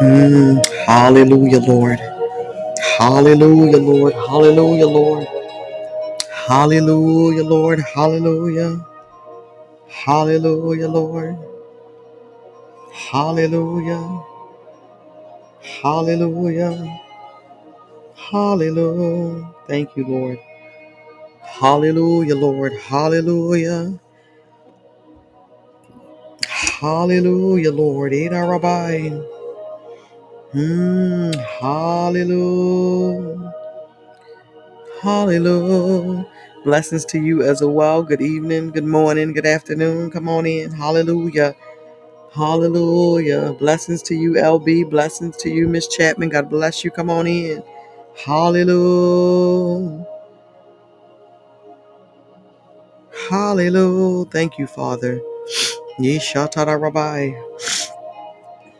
Mm, hallelujah, Lord. Hallelujah, Lord. Hallelujah, Lord. Hallelujah, Lord. Hallelujah. Hallelujah, Lord. Hallelujah. Hallelujah. Hallelujah. Thank you, Lord. Hallelujah, Lord. Hallelujah. Hallelujah, Lord. Ada Rabbi. Mm, hallelujah. Hallelujah. Blessings to you as well. Good evening, good morning, good afternoon. Come on in. Hallelujah. Hallelujah. Blessings to you, LB. Blessings to you, Miss Chapman. God bless you. Come on in. Hallelujah. Hallelujah. Thank you, Father. Yeshatara Rabbi.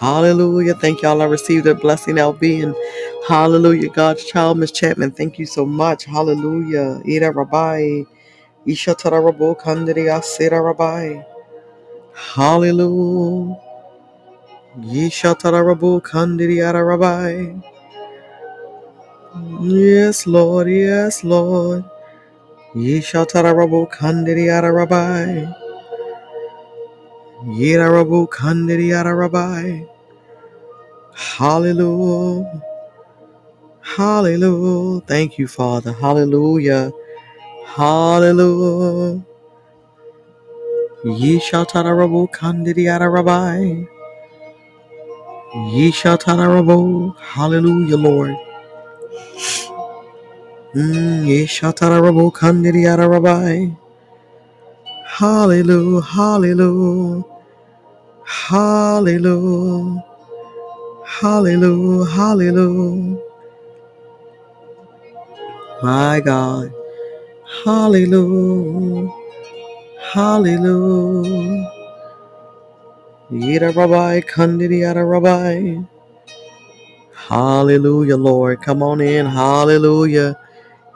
Hallelujah. Thank y'all. I received a blessing, LB. And hallelujah. God's child, Miss Chapman. Thank you so much. Hallelujah. Ida Rabbi. Ishatara Rabo Kandiria Sera Rabbi. Hallelujah. Yeshatara Rabo Kandiria Rabbi. Yes, Lord. Yes, Lord. Yeshatara Rabo Kandiria Rabbi. Yera Rabo Kandiria Rabbi. Hallelujah. Hallelujah. Thank you, Father. Hallelujah. Hallelujah. Yeshatarabo Kandidiata Rabbi. Yeshatarabo. Hallelujah, Lord. Mm, Yeshatarabo Kandidiata Rabbi. Hallelujah. Hallelujah. Hallelujah. Hallelujah. Hallelujah. My God. Hallelujah. Hallelujah. Yeda Rabbi Kandidiata Rabbi. Hallelujah, Lord. Come on in. Hallelujah.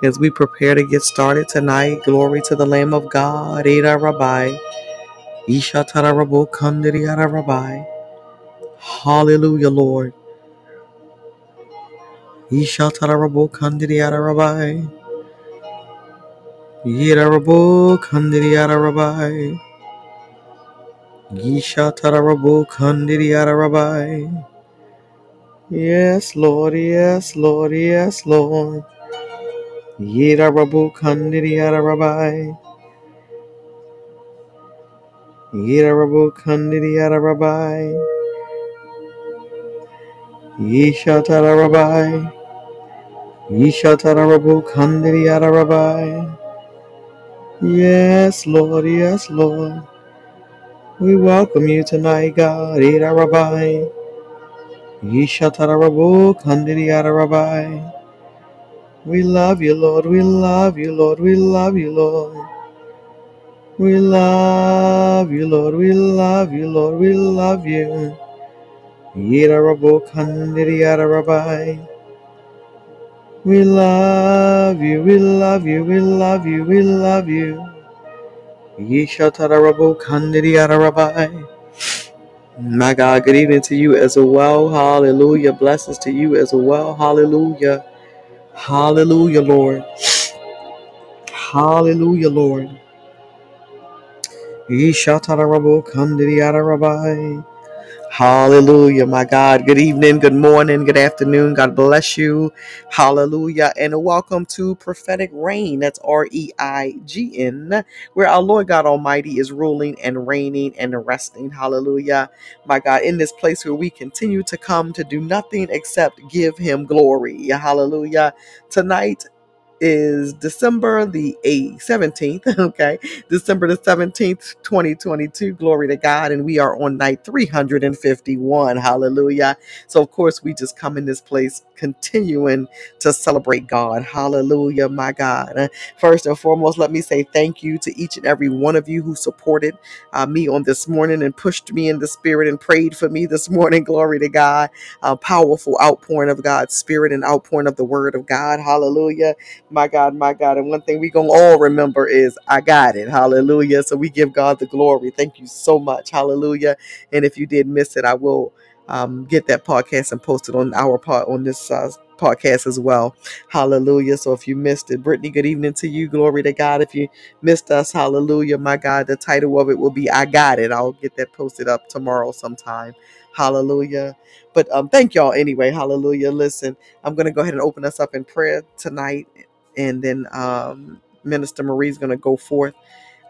As we prepare to get started tonight, glory to the Lamb of God. Ada Rabbi. Isha Tararabo Kandiriara Rabbi. Hallelujah, Lord. Isha Tararabo Kandiriara Rabbi. Yirarabo Kandiriara Rabbi. Isha Tararabo Kandiriara Rabbi. Yes, Lord. Yes, Lord. Yes, Lord. Yirarabo Kandiriara Rabbi. Yirarabu Kandidiyara Rabbi. Yishatara Rabbi. Yishatara Rabu Kandidiyara Rabbi. Yes, Lord, yes, Lord. We welcome you tonight, God. Ida Rabbi. Yishatara Rabu Kandidiyara Rabbi. We love you, Lord. We love you, Lord. We love you, Lord. We love you, Lord. We love you, Lord. We love you. Yida Rabu Kandidiyara Rabbi. We love you, we love you, we love you, we love you. Yeshatarabo Kandidiyarabai. My God, good evening to you as well. Hallelujah. Blessings to you as well. Hallelujah. Hallelujah, Lord. Hallelujah, Lord. Hallelujah, my God. Good evening, good morning, good afternoon. God bless you. Hallelujah. And welcome to Prophetic Reign. That's R E I G N, where our Lord God Almighty is ruling and reigning and resting. Hallelujah. My God, in this place where we continue to come to do nothing except give Him glory. Hallelujah. Tonight, is December the 8th, 17th, okay? December the 17th, 2022. Glory to God. And we are on night 351. Hallelujah. So, of course, we just come in this place continuing to celebrate God. Hallelujah, my God. First and foremost, let me say thank you to each and every one of you who supported uh, me on this morning and pushed me in the spirit and prayed for me this morning. Glory to God. A powerful outpouring of God's spirit and outpouring of the word of God. Hallelujah my God, my God. And one thing we going to all remember is I got it. Hallelujah. So we give God the glory. Thank you so much. Hallelujah. And if you did miss it, I will um, get that podcast and post it on our part on this uh, podcast as well. Hallelujah. So if you missed it, Brittany, good evening to you. Glory to God. If you missed us, hallelujah. My God, the title of it will be I Got It. I'll get that posted up tomorrow sometime. Hallelujah. But um, thank y'all anyway. Hallelujah. Listen, I'm going to go ahead and open us up in prayer tonight and then um, Minister Marie's going to go forth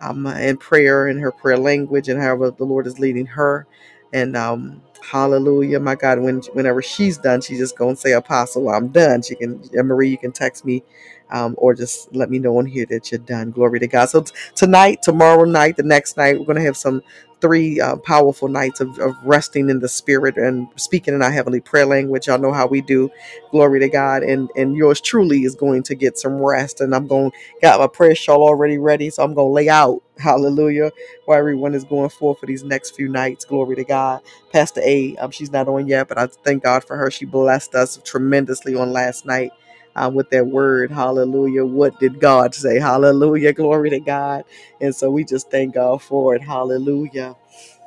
um, in prayer in her prayer language and however the Lord is leading her. And um, hallelujah, my God, when whenever she's done, she's just going to say, Apostle, I'm done. She can, Marie, you can text me um, or just let me know on here that you're done. Glory to God. So t- tonight, tomorrow night, the next night, we're going to have some three uh, powerful nights of, of resting in the spirit and speaking in our heavenly prayer language. Y'all know how we do. Glory to God. And, and yours truly is going to get some rest. And I'm going Got my prayer shawl already ready, so I'm going to lay out. Hallelujah. While everyone is going forth for these next few nights. Glory to God. Pastor A, um, she's not on yet, but I thank God for her. She blessed us tremendously on last night um, with that word. Hallelujah. What did God say? Hallelujah. Glory to God. And so we just thank God for it. Hallelujah.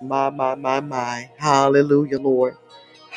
My, my, my, my. Hallelujah, Lord.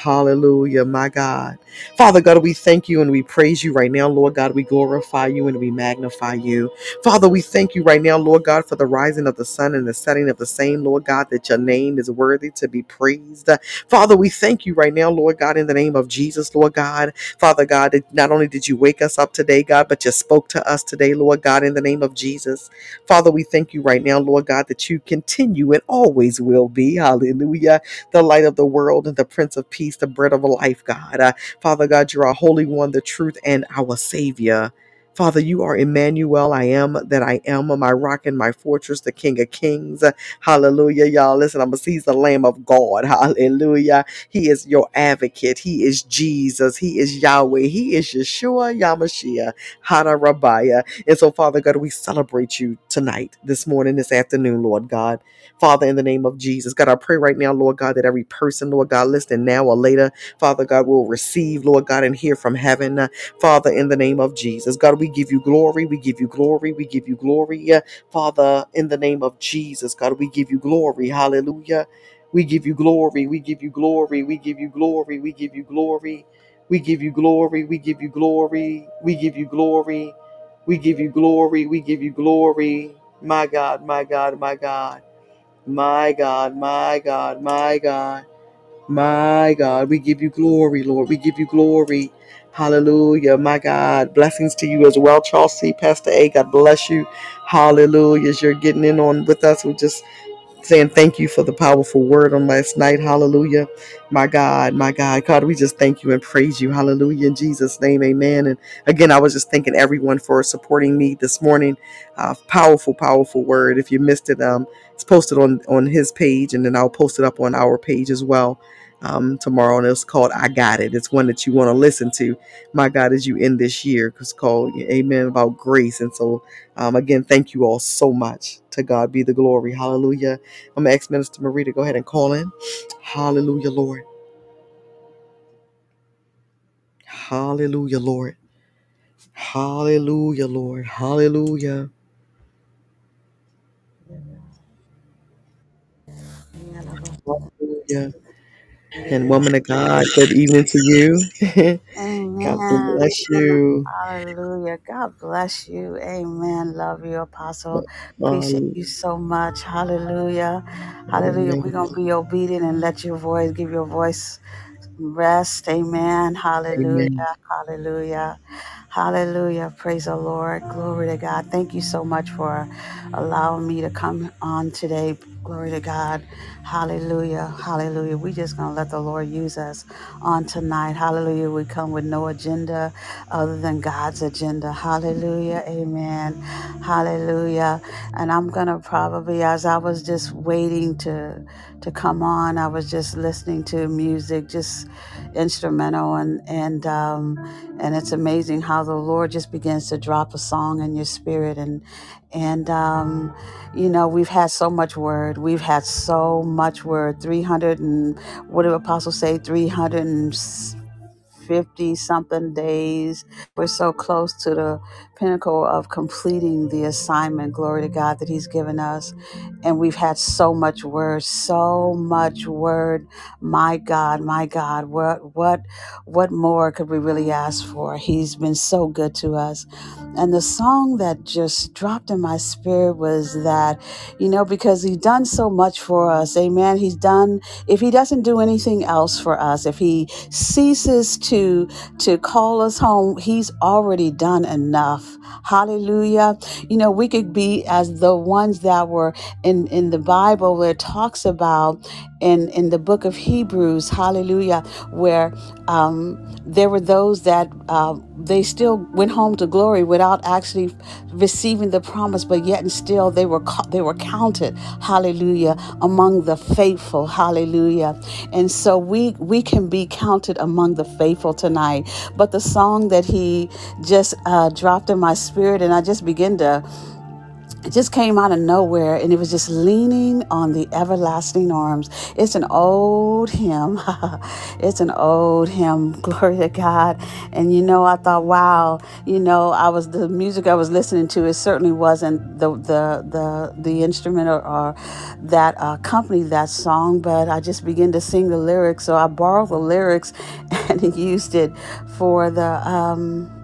Hallelujah, my God. Father God, we thank you and we praise you right now, Lord God. We glorify you and we magnify you. Father, we thank you right now, Lord God, for the rising of the sun and the setting of the same, Lord God, that your name is worthy to be praised. Father, we thank you right now, Lord God, in the name of Jesus, Lord God. Father God, not only did you wake us up today, God, but you spoke to us today, Lord God, in the name of Jesus. Father, we thank you right now, Lord God, that you continue and always will be. Hallelujah the light of the world and the Prince of Peace, the bread of life, God. Uh, Father God, you're our Holy One, the truth, and our Savior. Father, you are Emmanuel. I am that I am, my rock and my fortress, the King of Kings. Hallelujah, y'all. Listen, I'm gonna see the Lamb of God. Hallelujah. He is your advocate. He is Jesus. He is Yahweh. He is Yeshua HaMashiach. Hada Rabbaya. And so, Father God, we celebrate you tonight, this morning, this afternoon, Lord God. Father, in the name of Jesus. God, I pray right now, Lord God, that every person, Lord God, listening now or later, Father God, will receive, Lord God, and hear from heaven. Father, in the name of Jesus. God, we give you glory. We give you glory. We give you glory. Uh, Father, in the name of Jesus. God, we give you glory. Hallelujah. We give you glory. We give you glory. We give you glory. We give you glory. We give you glory. We give you glory. We give you glory. We give you glory. We give you glory. My God, my God, my God. My God, my God, my God, my God, we give you glory, Lord. We give you glory. Hallelujah, my God. Blessings to you as well, Charles C. Pastor A. God bless you. Hallelujah. As you're getting in on with us, we're just saying thank you for the powerful word on last night. Hallelujah. My God, my God. God, we just thank you and praise you. Hallelujah. In Jesus' name, amen. And again, I was just thanking everyone for supporting me this morning. Uh, powerful, powerful word. If you missed it, um, it's posted on, on his page, and then I'll post it up on our page as well. Um, tomorrow, and it's called I Got It. It's one that you want to listen to, my God, as you end this year. It's called Amen about grace. And so, um, again, thank you all so much. To God be the glory. Hallelujah. I'm going to ask Minister Marie to go ahead and call in. Hallelujah, Lord. Hallelujah, Lord. Hallelujah, Lord. Hallelujah. Hallelujah. And woman of God, good evening to you. God Amen. bless you. Hallelujah. God bless you. Amen. Love you, Apostle. Appreciate Hallelujah. you so much. Hallelujah. Hallelujah. We're going to be obedient and let your voice, give your voice rest. Amen. Hallelujah. Amen. Hallelujah. Hallelujah. Praise the Lord. Glory to God. Thank you so much for allowing me to come on today Glory to God. Hallelujah. Hallelujah. We just going to let the Lord use us on tonight. Hallelujah. We come with no agenda other than God's agenda. Hallelujah. Amen. Hallelujah. And I'm going to probably, as I was just waiting to, to come on, I was just listening to music, just instrumental and, and, um, and it's amazing how the Lord just begins to drop a song in your spirit and, and, um, you know, we've had so much word. We've had so much word. 300 and what did Apostle say? 350 something days. We're so close to the pinnacle of completing the assignment. Glory to God that He's given us. And we've had so much word, so much word. My God, my God, what what what more could we really ask for? He's been so good to us. And the song that just dropped in my spirit was that, you know, because he's done so much for us. Amen. He's done, if he doesn't do anything else for us, if he ceases to to call us home, he's already done enough. Hallelujah. You know, we could be as the ones that were in, in the Bible where it talks about in, in the book of Hebrews, hallelujah, where um, there were those that uh, they still went home to glory without actually receiving the promise, but yet and still they were they were counted, hallelujah, among the faithful, hallelujah. And so we we can be counted among the faithful tonight. But the song that he just uh, dropped in my spirit, and I just began to it just came out of nowhere and it was just leaning on the everlasting arms. It's an old hymn. it's an old hymn. Glory to God. And you know, I thought, wow, you know, I was the music I was listening to, it certainly wasn't the the the the instrument or, or that uh, accompanied that song, but I just began to sing the lyrics. So I borrowed the lyrics and used it for the um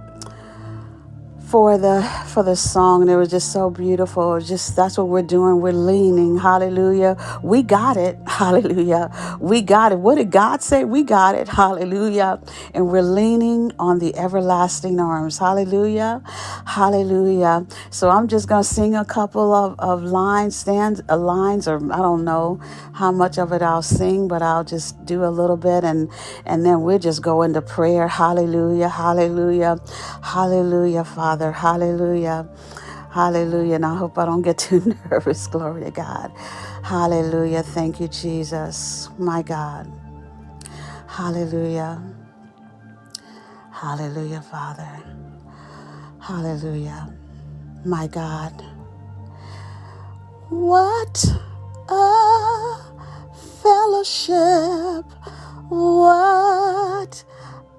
for the for the song and it was just so beautiful. Just that's what we're doing. We're leaning. Hallelujah. We got it. Hallelujah. We got it. What did god say? We got it. Hallelujah. And we're leaning on the everlasting arms. Hallelujah. Hallelujah. So i'm just gonna sing a couple of, of lines. Stands uh, lines or i don't know how much of it i'll sing but i'll just do a little bit and and then we'll just go into prayer. Hallelujah. Hallelujah. Hallelujah father hallelujah. Hallelujah. And i hope i don't get too nervous. Glory to god. Hallelujah. Thank you jesus. My god. Hallelujah. Hallelujah father. Hallelujah. My god. What a fellowship. What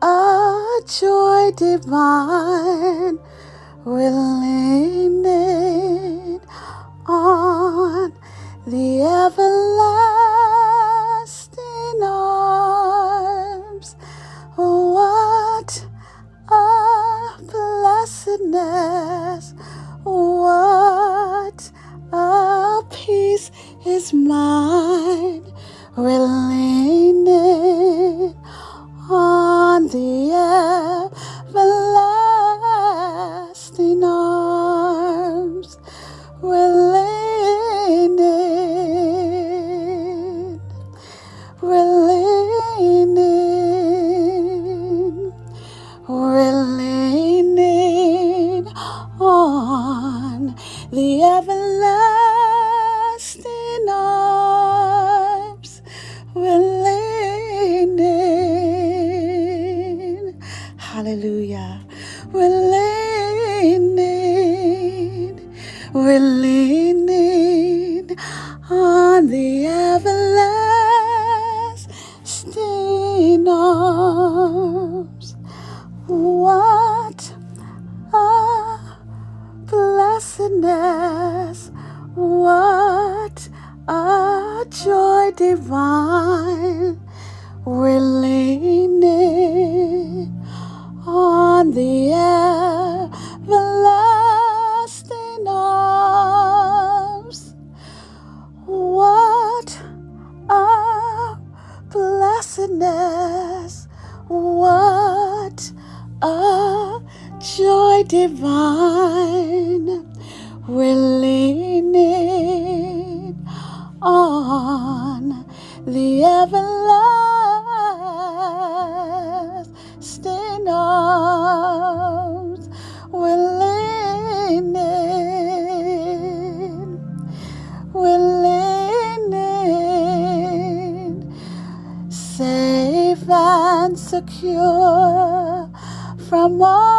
a joy divine we're leaning on the everlasting arms. What a blessedness! What a peace is mine. We're on the everlasting arms we're leaning, we're leaning, safe and secure from all.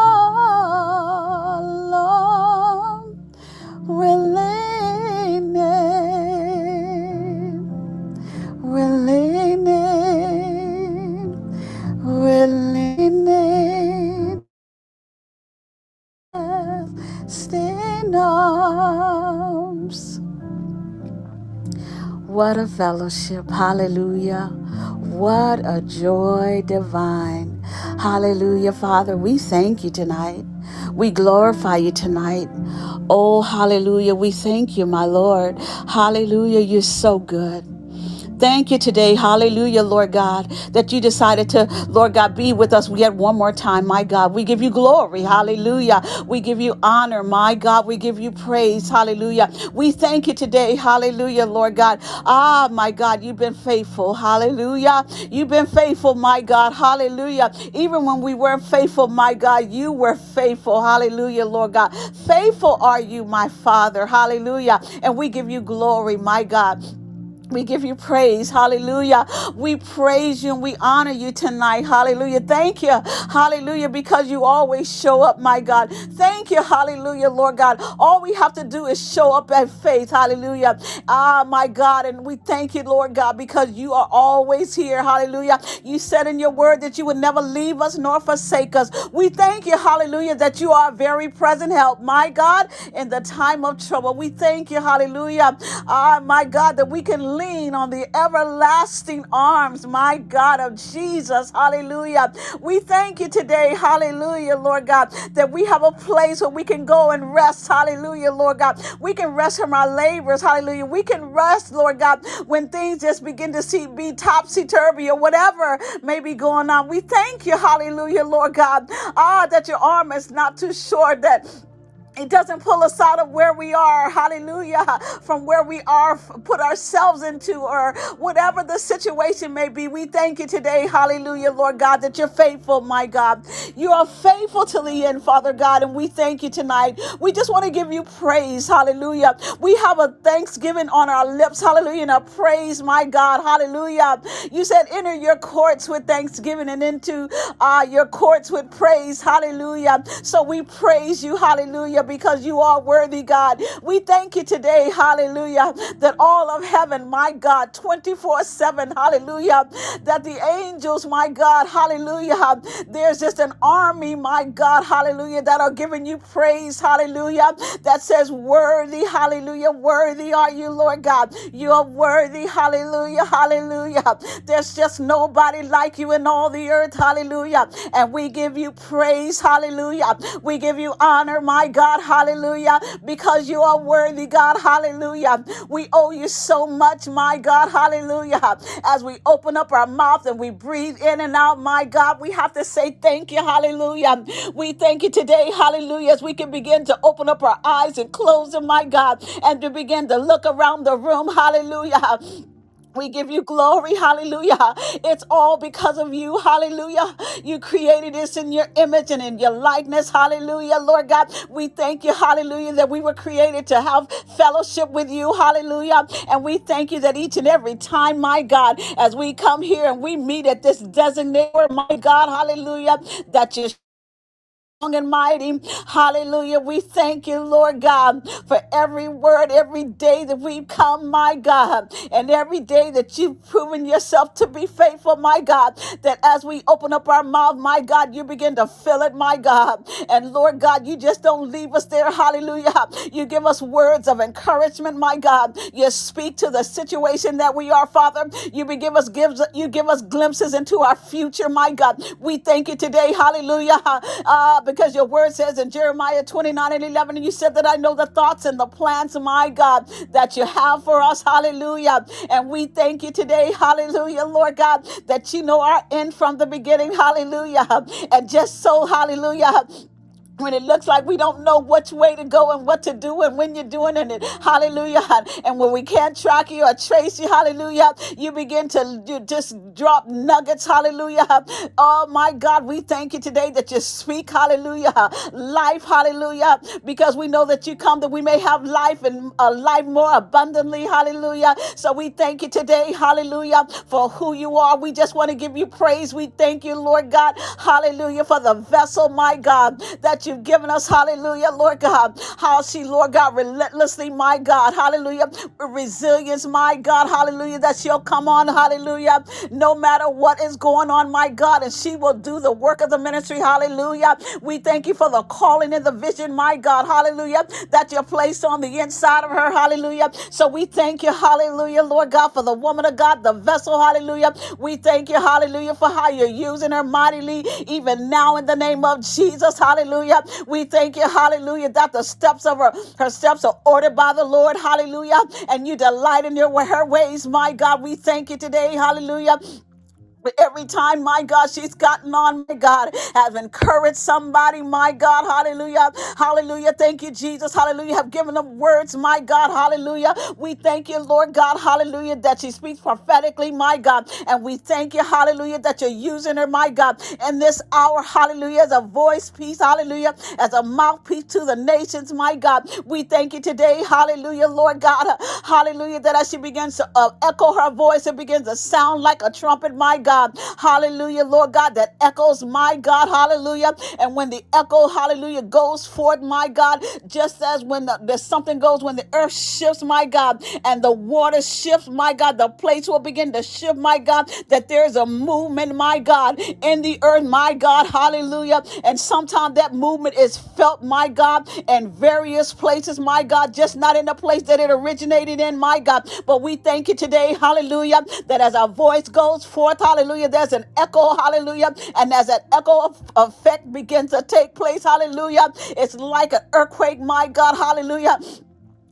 Fellowship. Hallelujah. What a joy divine. Hallelujah. Father, we thank you tonight. We glorify you tonight. Oh, hallelujah. We thank you, my Lord. Hallelujah. You're so good. Thank you today. Hallelujah, Lord God, that you decided to, Lord God, be with us yet one more time, my God. We give you glory. Hallelujah. We give you honor, my God. We give you praise. Hallelujah. We thank you today. Hallelujah, Lord God. Ah, my God, you've been faithful. Hallelujah. You've been faithful, my God. Hallelujah. Even when we weren't faithful, my God, you were faithful. Hallelujah, Lord God. Faithful are you, my Father. Hallelujah. And we give you glory, my God. We give you praise. Hallelujah. We praise you and we honor you tonight. Hallelujah. Thank you. Hallelujah. Because you always show up, my God. Thank you. Hallelujah, Lord God. All we have to do is show up at faith. Hallelujah. Ah, my God. And we thank you, Lord God, because you are always here. Hallelujah. You said in your word that you would never leave us nor forsake us. We thank you. Hallelujah. That you are very present help, my God, in the time of trouble. We thank you. Hallelujah. Ah, my God, that we can lean on the everlasting arms, my God, of Jesus. Hallelujah. We thank you today. Hallelujah, Lord God, that we have a place where we can go and rest. Hallelujah, Lord God. We can rest from our labors. Hallelujah. We can rest, Lord God, when things just begin to see be topsy turvy or whatever may be going on. We thank you. Hallelujah, Lord God. Ah, that your arm is not too short, that it doesn't pull us out of where we are, hallelujah, from where we are, put ourselves into, or whatever the situation may be. We thank you today, hallelujah, Lord God, that you're faithful, my God. You are faithful to the end, Father God, and we thank you tonight. We just want to give you praise, hallelujah. We have a thanksgiving on our lips, hallelujah, and a praise, my God, hallelujah. You said, enter your courts with thanksgiving and into uh, your courts with praise, hallelujah. So we praise you, hallelujah, because you are worthy, God. We thank you today, hallelujah, that all of heaven, my God, 24 7, hallelujah, that the angels, my God, hallelujah, there's just an army, my God, hallelujah, that are giving you praise, hallelujah, that says, Worthy, hallelujah, worthy are you, Lord God. You are worthy, hallelujah, hallelujah. There's just nobody like you in all the earth, hallelujah. And we give you praise, hallelujah. We give you honor, my God, hallelujah, because you are worthy, God, hallelujah. We owe you so much, my God, hallelujah. As we open up our mouth and we breathe in and out, my God, we have to say thank you, hallelujah. We thank you today, hallelujah, as we can begin to open up our eyes and close them, my God, and to begin to look around the room, hallelujah. We give you glory, hallelujah. It's all because of you, hallelujah. You created us in your image and in your likeness, hallelujah. Lord God, we thank you, hallelujah, that we were created to have fellowship with you, hallelujah. And we thank you that each and every time, my God, as we come here and we meet at this designated, my God, hallelujah, that you and mighty. Hallelujah. We thank you, Lord God, for every word, every day that we've come, my God, and every day that you've proven yourself to be faithful, my God, that as we open up our mouth, my God, you begin to fill it, my God. And Lord God, you just don't leave us there. Hallelujah. You give us words of encouragement, my God. You speak to the situation that we are, Father. You give us gives you give us glimpses into our future, my God. We thank you today. Hallelujah. Ah, Because your word says in Jeremiah 29 and 11, and you said that I know the thoughts and the plans, my God, that you have for us. Hallelujah. And we thank you today. Hallelujah, Lord God, that you know our end from the beginning. Hallelujah. And just so, hallelujah. When it looks like we don't know which way to go and what to do and when you're doing it. Hallelujah. And when we can't track you or trace you, hallelujah, you begin to you just drop nuggets. Hallelujah. Oh my God, we thank you today that you speak, hallelujah, life, hallelujah, because we know that you come that we may have life and a life more abundantly. Hallelujah. So we thank you today, hallelujah, for who you are. We just want to give you praise. We thank you, Lord God, hallelujah, for the vessel, my God, that you've given us. Hallelujah, Lord God. How she, Lord God, relentlessly, my God, hallelujah, resilience, my God, hallelujah, that she'll come on, hallelujah, no matter what is going on, my God, and she will do the work of the ministry, hallelujah. We thank you for the calling and the vision, my God, hallelujah, that you're placed on the inside of her, hallelujah. So we thank you, hallelujah, Lord God, for the woman of God, the vessel, hallelujah. We thank you, hallelujah, for how you're using her mightily, even now in the name of Jesus, hallelujah. We thank you, hallelujah, that the steps of her, her steps are ordered by the Lord, hallelujah, and you delight in your her ways, my God. We thank you today, hallelujah, but every time, my God, she's gotten on, my God, have encouraged somebody, my God, hallelujah, hallelujah. Thank you, Jesus, hallelujah. Have given them words, my God, hallelujah. We thank you, Lord God, hallelujah, that she speaks prophetically, my God. And we thank you, hallelujah, that you're using her, my God, in this hour, hallelujah, as a voice piece, hallelujah, as a mouthpiece to the nations, my God. We thank you today, hallelujah, Lord God, hallelujah, that as she begins to uh, echo her voice, it begins to sound like a trumpet, my God. God. Hallelujah, Lord God, that echoes, my God. Hallelujah. And when the echo, hallelujah, goes forth, my God, just as when the, there's something goes, when the earth shifts, my God, and the water shifts, my God, the place will begin to shift, my God, that there's a movement, my God, in the earth, my God. Hallelujah. And sometimes that movement is felt, my God, in various places, my God, just not in the place that it originated in, my God. But we thank you today, hallelujah, that as our voice goes forth, hallelujah, there's an echo, hallelujah. And as that echo effect begins to take place, hallelujah, it's like an earthquake, my God, hallelujah.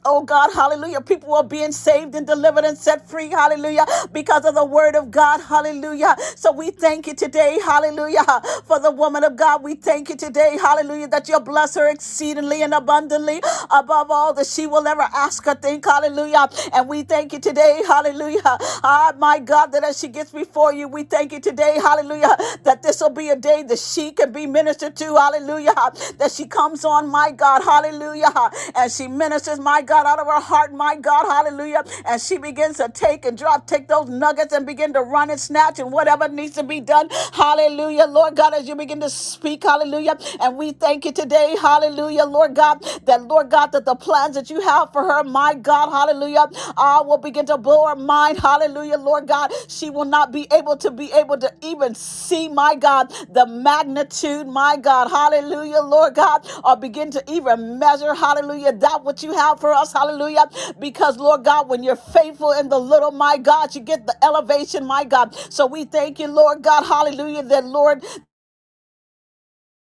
Oh God, hallelujah. People are being saved and delivered and set free, hallelujah, because of the word of God, hallelujah. So we thank you today, hallelujah, for the woman of God. We thank you today, hallelujah, that you bless her exceedingly and abundantly above all that she will ever ask or think, hallelujah. And we thank you today, hallelujah. Ah, my God, that as she gets before you, we thank you today, hallelujah, that this will be a day that she can be ministered to, hallelujah, that she comes on, my God, hallelujah, and she ministers, my God, out of her heart, my God, hallelujah, and she begins to take and drop, take those nuggets and begin to run and snatch and whatever needs to be done, hallelujah, Lord God, as you begin to speak, hallelujah, and we thank you today, hallelujah, Lord God, that Lord God, that the plans that you have for her, my God, hallelujah, uh, will begin to blow her mind, hallelujah, Lord God, she will not be able to be able to even see, my God, the magnitude, my God, hallelujah, Lord God, or begin to even measure, hallelujah, that what you have for us, hallelujah, because, Lord God, when you're faithful in the little, my God, you get the elevation, my God. So we thank you, Lord God, hallelujah, that, Lord,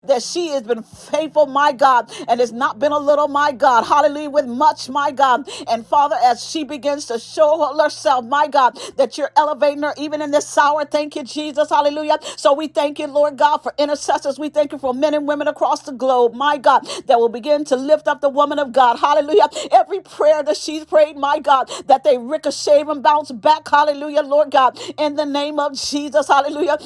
that she has been faithful, my God, and it's not been a little, my God. Hallelujah, with much, my God. And Father, as she begins to show herself, my God, that you're elevating her even in this hour. Thank you, Jesus. Hallelujah. So we thank you, Lord God, for intercessors. We thank you for men and women across the globe, my God, that will begin to lift up the woman of God. Hallelujah. Every prayer that she's prayed, my God, that they ricochet and bounce back. Hallelujah, Lord God, in the name of Jesus. Hallelujah.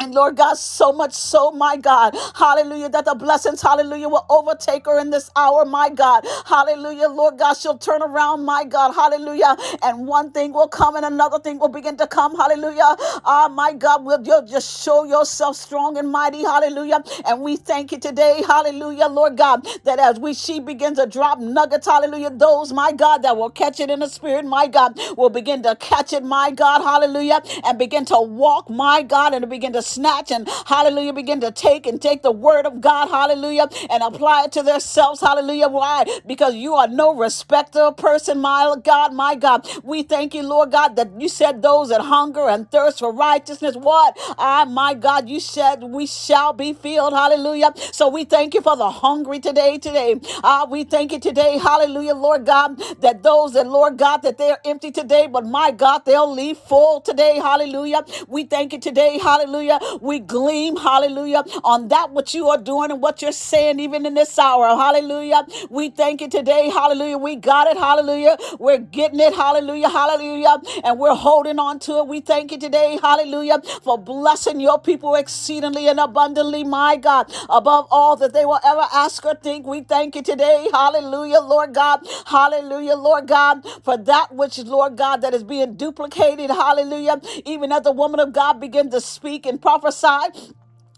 And Lord God, so much so, my God, hallelujah, that the blessings, hallelujah, will overtake her in this hour, my God, hallelujah, Lord God, she'll turn around, my God, hallelujah, and one thing will come and another thing will begin to come, hallelujah, ah, my God, will you just show yourself strong and mighty, hallelujah, and we thank you today, hallelujah, Lord God, that as we, she begins to drop nuggets, hallelujah, those, my God, that will catch it in the spirit, my God, will begin to catch it, my God, hallelujah, and begin to walk, my God, and to begin to snatch and hallelujah, begin to take and take the word of God, hallelujah, and apply it to themselves, hallelujah. Why? Because you are no respecter person, my God, my God. We thank you, Lord God, that you said those that hunger and thirst for righteousness, what? Ah, my God, you said we shall be filled, hallelujah. So we thank you for the hungry today, today. Ah, we thank you today, hallelujah, Lord God, that those that, Lord God, that they're empty today, but my God, they'll leave full today, hallelujah. We thank you today, hallelujah hallelujah. We gleam, hallelujah, on that what you are doing and what you're saying even in this hour, hallelujah. We thank you today, hallelujah. We got it, hallelujah. We're getting it, hallelujah, hallelujah, and we're holding on to it. We thank you today, hallelujah, for blessing your people exceedingly and abundantly, my God, above all that they will ever ask or think. We thank you today, hallelujah, Lord God, hallelujah, Lord God, for that which Lord God, that is being duplicated, hallelujah, even as the woman of God begin to speak and prophesy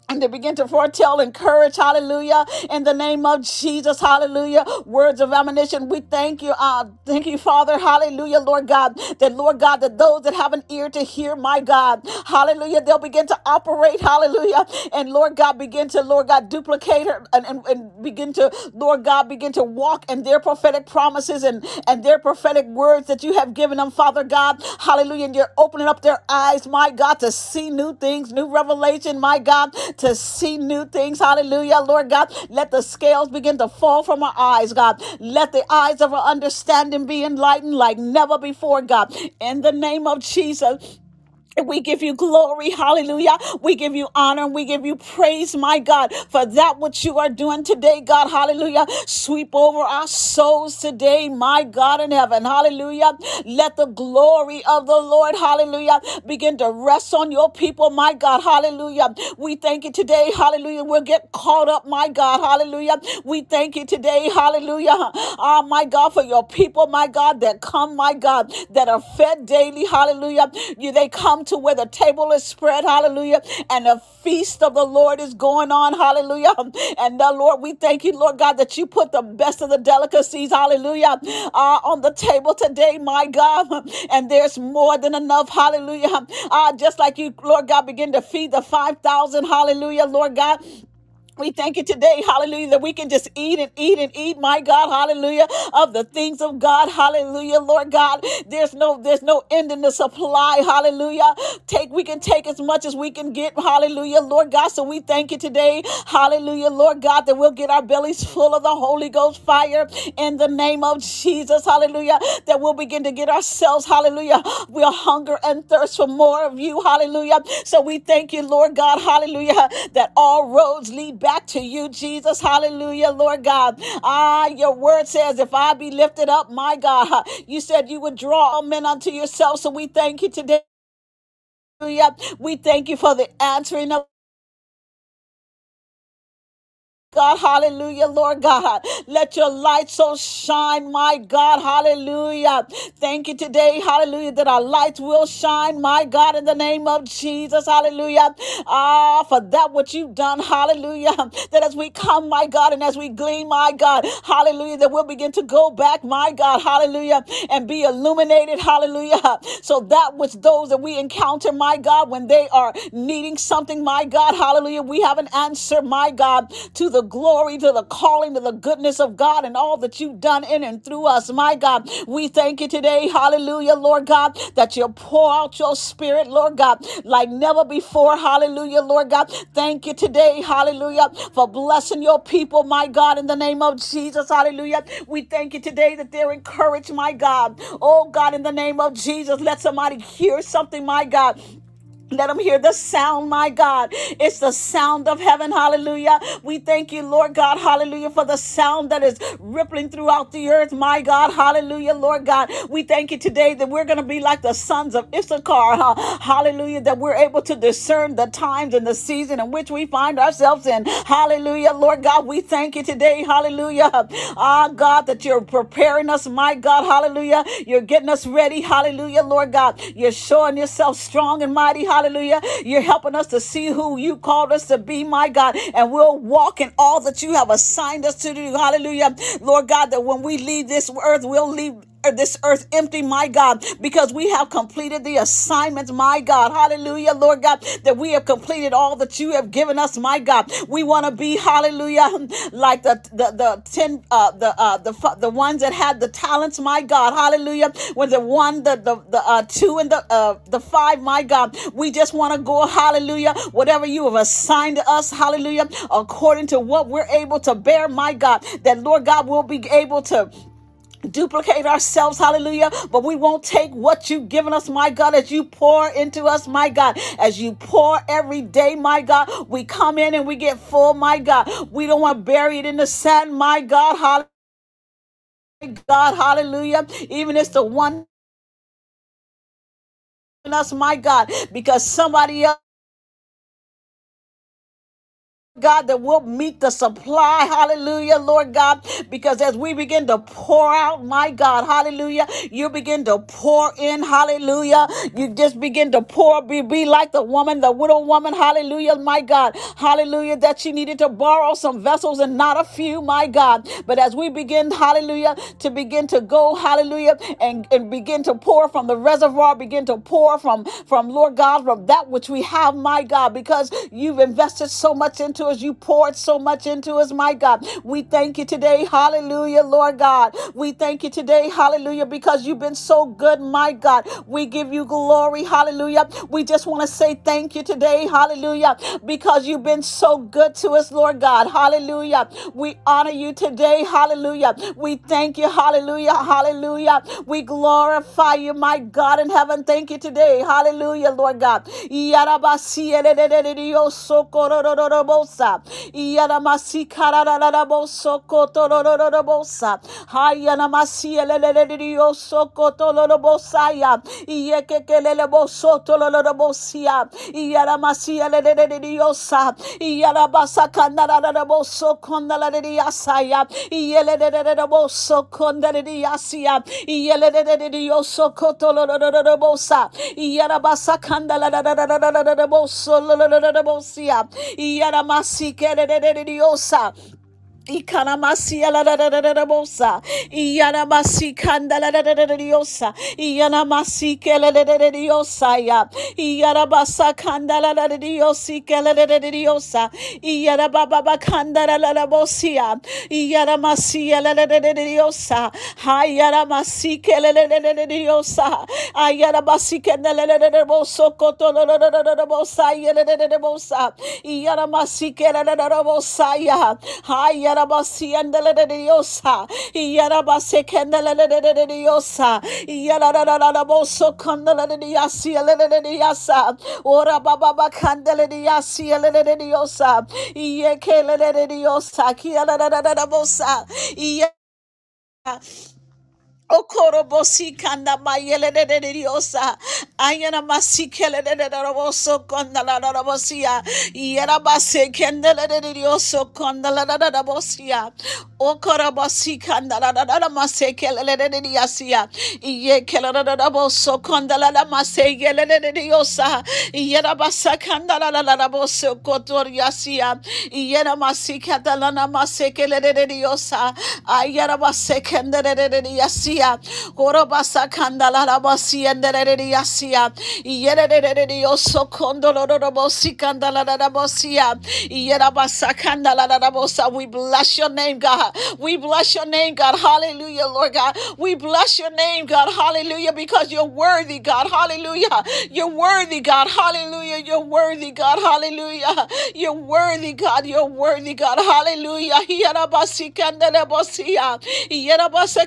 and they begin to foretell and courage, hallelujah, in the name of Jesus, hallelujah. Words of admonition, we thank you, uh, thank you, Father, hallelujah, Lord God, that Lord God, that those that have an ear to hear, my God, hallelujah, they'll begin to operate, hallelujah, and Lord God, begin to, Lord God, duplicate her and, and, and begin to, Lord God, begin to walk in their prophetic promises and, and their prophetic words that you have given them, Father God, hallelujah, and you're opening up their eyes, my God, to see new things, new revelation, my God, to see new things. Hallelujah, Lord God. Let the scales begin to fall from our eyes, God. Let the eyes of our understanding be enlightened like never before, God. In the name of Jesus. We give you glory, hallelujah. We give you honor and we give you praise, my God, for that which you are doing today, God, hallelujah. Sweep over our souls today, my God in heaven, hallelujah. Let the glory of the Lord, hallelujah, begin to rest on your people, my God, hallelujah. We thank you today, hallelujah. We'll get caught up, my God, hallelujah. We thank you today, hallelujah. Ah, my God, for your people, my God, that come, my God, that are fed daily, hallelujah. You, they come to where the table is spread, hallelujah, and the feast of the Lord is going on, hallelujah. And the Lord, we thank you, Lord God, that you put the best of the delicacies, hallelujah, uh, on the table today, my God. And there's more than enough, hallelujah. Uh, just like you, Lord God, begin to feed the 5,000, hallelujah, Lord God. We thank you today, hallelujah, that we can just eat and eat and eat, my God, hallelujah, of the things of God, hallelujah, Lord God. There's no, there's no end in the supply, hallelujah. Take, we can take as much as we can get, hallelujah, Lord God. So we thank you today, hallelujah, Lord God, that we'll get our bellies full of the Holy Ghost fire in the name of Jesus, hallelujah, that we'll begin to get ourselves, hallelujah, we'll hunger and thirst for more of you, hallelujah. So we thank you, Lord God, hallelujah, that all roads lead back to you, Jesus. Hallelujah, Lord God. Ah, your word says, if I be lifted up, my God, you said you would draw all men unto yourself. So we thank you today. We thank you for the answering of God, hallelujah, Lord God. Let your light so shine, my God, hallelujah. Thank you today, hallelujah, that our lights will shine, my God, in the name of Jesus, hallelujah. Ah, for that what you've done, hallelujah. That as we come, my God, and as we glean, my God, hallelujah, that we'll begin to go back, my God, hallelujah, and be illuminated, hallelujah. So that which those that we encounter, my God, when they are needing something, my God, hallelujah, we have an answer, my God, to the glory, to the calling, to the goodness of God and all that you've done in and through us. My God, we thank you today, hallelujah, Lord God, that you pour out your spirit, Lord God, like never before. Hallelujah, Lord God. Thank you today, hallelujah, for blessing your people, my God, in the name of Jesus. Hallelujah. We thank you today that they're encouraged, my God. Oh God, in the name of Jesus, let somebody hear something, my God. Let them hear the sound, my God. It's the sound of heaven. Hallelujah. We thank you, Lord God. Hallelujah. For the sound that is rippling throughout the earth, my God. Hallelujah, Lord God. We thank you today that we're going to be like the sons of Issachar. huh? Hallelujah. That we're able to discern the times and the season in which we find ourselves in. Hallelujah, Lord God. We thank you today. Hallelujah. Ah, God, that you're preparing us, my God. Hallelujah. You're getting us ready. Hallelujah, Lord God. You're showing yourself strong and mighty. Hallelujah. You're helping us to see who you called us to be, my God. And we'll walk in all that you have assigned us to do. Hallelujah. Lord God, that when we leave this earth, we'll leave this earth empty, my God, because we have completed the assignments, my God. Hallelujah, Lord God, that we have completed all that you have given us, my God. We want to be, hallelujah, like the the the ten uh the uh the the ones that had the talents, my God. Hallelujah. When the one, the the the uh two and the uh the five, my God. We just want to go, hallelujah, whatever you have assigned to us, hallelujah, according to what we're able to bear, my God. That Lord God will be able to duplicate ourselves, hallelujah, but we won't take what you've given us, my God, as you pour into us, my God, as you pour every day, my God, we come in and we get full, my God. We don't want to bury it in the sand, my God, hallelujah. God, hallelujah. Even it's the one us, my God, because somebody else. God, that will meet the supply. Hallelujah, Lord God. Because as we begin to pour out, my God, hallelujah, you begin to pour in, hallelujah. You just begin to pour, be, be like the woman, the widow woman, hallelujah, my God, hallelujah, that she needed to borrow some vessels and not a few, my God. But as we begin, hallelujah, to begin to go, hallelujah, and, and begin to pour from the reservoir, begin to pour from, from Lord God, from that which we have, my God, because you've invested so much into us. You poured so much into us, my God. We thank you today. Hallelujah, Lord God. We thank you today. Hallelujah, because you've been so good, my God. We give you glory. Hallelujah. We just want to say thank you today. Hallelujah, because you've been so good to us, Lord God. Hallelujah. We honor you today. Hallelujah. We thank you. Hallelujah. Hallelujah. We glorify you, my God in heaven. Thank you today. Hallelujah, Lord God. Yarabasi erererererioso sokorororobosa. Yaramasi karararaboso kotorororobosa. Hayanamasi elelelelioso kotolorobosaya. Yekekeleleboso tolorobosia. Yaramasi eleleleliosa. Yarabasa kanararaboso kondalariasaya. Yeleleleleboso kondalariasia. Yelelelelioso kotolororobosa. Yarabasa kandalaraboso lolorobosia. Rabasi, que Ikanamasi aladadadadabosa. Iyanamasi kandaladadadadiosa. Iyanamasi keladadadadiosa ya. Iyanabasa kandaladadadiosi keladadadadiosa. Iyanababa kandaladadabosia. Iyanamasi aladadadadiosa. Hayanamasi keladadadadiosa. Ayanamasi kendaladadadaboso kotolodadadabosa. Iyanamasi keladadadabosa ya. Hayarabasi and the Diosa, Yarabase Candela Diosa, Yarabose Candela Diasi, Okorobosi kanda mayele de de de diosa. Ayana masi kele de de de roboso konda la la robosia. Yera base kendele de de dioso konda la la la robosia. Okorobosi kanda la la la la mase kele de de de diasia. Iye kele de de roboso konda la la mase yele de de diosa. Yera basa kanda la la la roboso kotoriasia. Yera masi kata la na mase kele de de diosa. Ayera base kendele de de diasia yasia. Korobasa kandala rabasi enderere yasia. Yerere yoso kondolo robosi kandala rabosia. Yerabasa kandala rabosa. We bless your name, God. We bless your name, God. Hallelujah, Lord God. We bless your name, God. Hallelujah, because you're worthy, God. Hallelujah. You're worthy, God. Hallelujah. You're worthy, God. Hallelujah. You're worthy, God. You're worthy, God. Hallelujah. Yerabasi kandala bosia. Yerabasa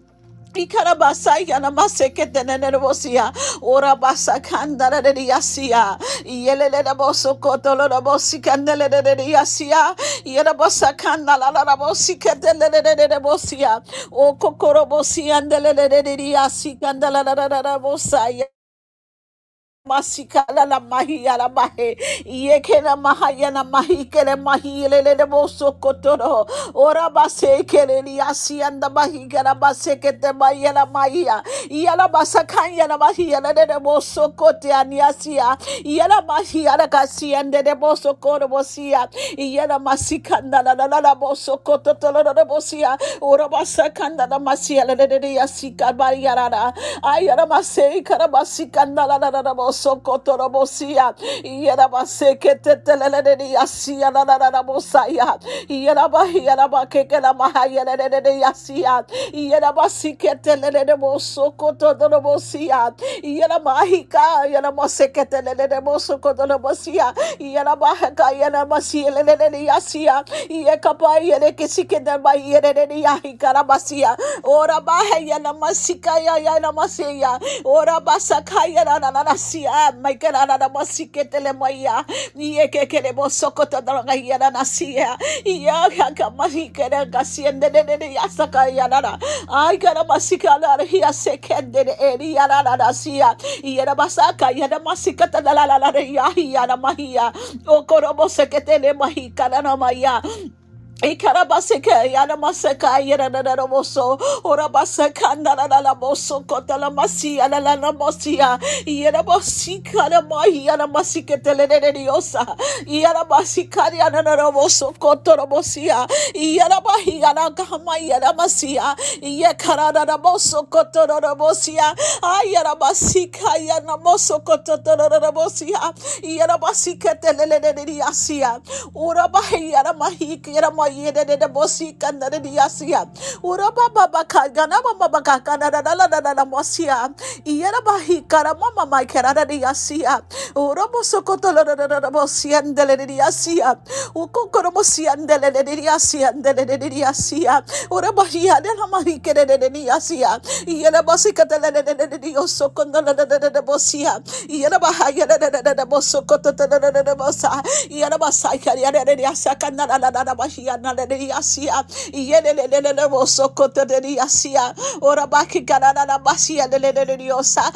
yana basia ora bahe kara basi kandala la boso korolo na bosia yana boso ketele boso kotolo masia Ikarabasa yana maseke tenene bosia ora basa kandara de yasia yelele de boso kotolo de bosi kandele de yasia yela bosa kandala la bosi ketele de bosia o kokoro bosi andele de yasi kandala la bosa Masikala la mahi ala mahe. Yekena mahayana mahi kele mahi lele de boso kotoro. Ora base kele ni asi anda mahi kala base kete mahi ala mahi ya. Yala basa kanya na mahi ala de boso kote ani asia yala mahi ala kasi ande de boso koro bosia yala masikanda la la la la boso koto tolo de bosia ora basa kanda la masi ala de de yasika bari yara ayara masei kara masikanda la la la la Sokotorobosia, Yerabaseketeleledia, Bosaya, Yeraba, Yeraba, Kekelamaha, Yeredia, Yerabasiketele Sokotorobosia, Yeramahika, Yeramaseketele Sokotorobosia, Yerabahaka, Yeramasieledia, Yekapa, Yerekisiketa, Yeredia, Hikarabasia, Ora Bahaya, Namasika, Yanamasia, Ora Basakaya, mosia mai kana na mosi ke tele moia ye ke ke le moso to na ya na nasia ya. Ka ka mai kana ka siende de de ya saka ya na ai kana masi kana ya se ke de de ya na na nasia ya. Na masaka ya na masi ka ta la la la ya ya. Na mahia o korobo se ke tele mai kana na maya Ikarabaseke yanamaseka yeranaramoso orabaseka nanaralamoso kotalamasi yanalanamosia yerabasika namahi yanamasike telereriosa yerabasika yananaramoso kotoromosia yerabahi yanakama yeramasia yekarararamoso kotoromosia ayerabasika yanamoso kotoromosia yerabasike telereriosia orabahi yanamahi yeramahi yede de de bosi kanda de diasia ura baba baka gana mama baka kana da da da da da mosia iyera bahi kara mama mai kara da diasia ura boso koto da da da da bosia ndele de diasia uko koro mosia ndele de diasia ndele de diasia ura bahi ya de na mahi kere de diasia iyera bosi kata de de de de dioso kondo da da da da bosia iyera baha ya da da da boso koto da da da bosa iyera basa kari ya de diasia kana da da da bahi nananeriasia yelelelelebosokotoneriasia ora baki kanananabasia leleleliosa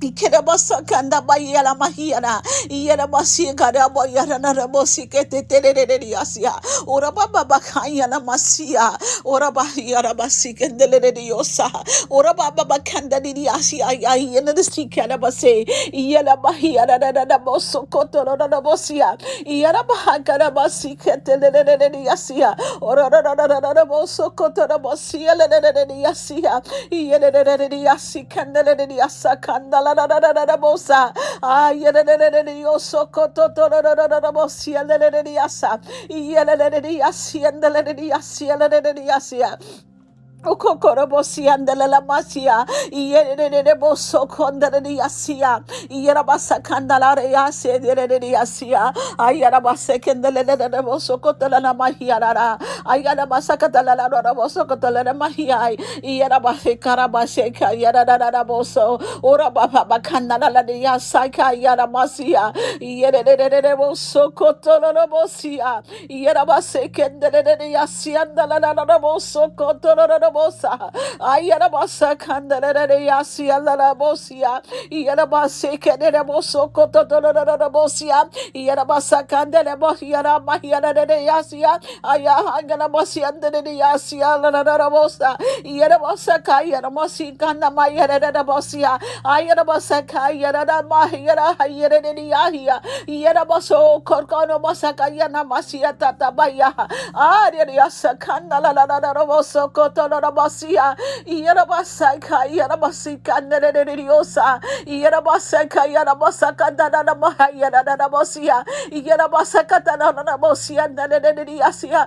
de Lediosa, Ikerabasa kanda bayala mahiana. Iyana masi kada bayana na mosi kete terere asia. Ora baba bakaya na masia. Ora bahiyana masi kendele diosa. Ora baba bakanda di asia. Iyana de sikana base. Iyana bahiyana na na na moso koto na na mosia. Iyana bahakana masi ketele asia. Ora na na na na na koto na mosia le asia. Iyana de de asia kandele de asa kandala la Okokorobosi andele la masia, yere boso kondere yasia, yera basa kandala yase yere yasia, ayara basa kendele de boso kotela na mahiara, ayara basa katala la rora boso kotela na mahia, yera basa karabase ka yera da da boso, ora baba bakandala la yasa ka yara masia, yere de boso kotola la bosia, yera basa kendele yasia andala la boso kotola bosa. Ayana bosa kandere yasi ala bosia. Yana base kedere boso koto bosia. Yana basa kandere bosia mahiana de yasia. Aya hangana bosia de yasia ala bosa. Yana bosa kaya mosi kanda mayana de bosia. Ayana bosa kaya na mahira hayere de yahia. Yana boso korkono bosa kaya na masia tatabaya. Ari yasa kanda la Yarabasia, Yarabasaka, Yarabasika, Nereriosa, Yarabasaka, Yarabasaka, Danamaya, Yarabasia, Yarabasaka, Danamasia, Nereriasia,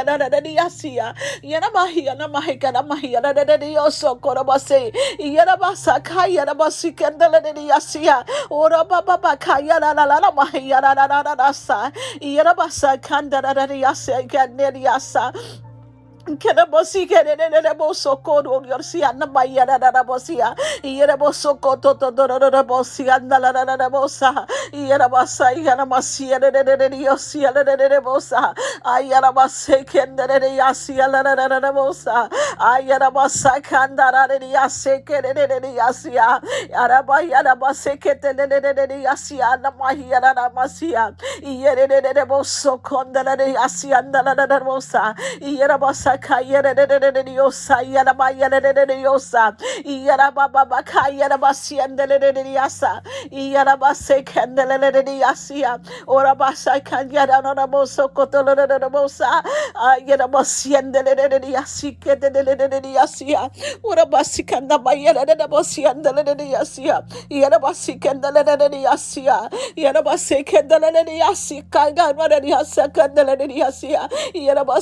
and the Ledabosik and the Ladabosa, Orabasi Karabasi and the Ledaboso Cotalabosia, Yaramosaka Yaramasia, Mahi Canada Yasia, Yarabasa Kan Yaramosik at the Ledabosik and the Ladamahia Yasia, Yarabasa Karian Hanaraboso Corioso Cota de Ladabosia, Ayamahia and Karabasik and the Ledaboso, Yarabasi Katanana Masia and the Ledasia, Yarabaso Yaramosik and the Mahia na na na diasia yana mahia na mahika na mahia na na na dioso korabase yana basa kaya na basikenda na na diasia ora baba bakaya na na na mahia na na na na sa yana basa kanda na na diasia kanda diasa Kerebosi kerereboso koro yorsia na bayara na bosia. Yereboso koto to to to bosia na la la la bosa. Yerabasa yanamasia de de de yosia de de bosa. Ayarabase kendere yasia la la la la bosa. Ayarabasa kandara de yase kerere de yasia. Yaraba yarabase ketele de de de yasia na mahia na masia. Yere de de boso kondara de yasia na la la la bosa. Yerabasa kayere de de de de yosa yaraba yere de de de yosa. Yaraba baba kayere basiende de de yasa. Yarabase kendele de yasia. Orabasa kanyara na boso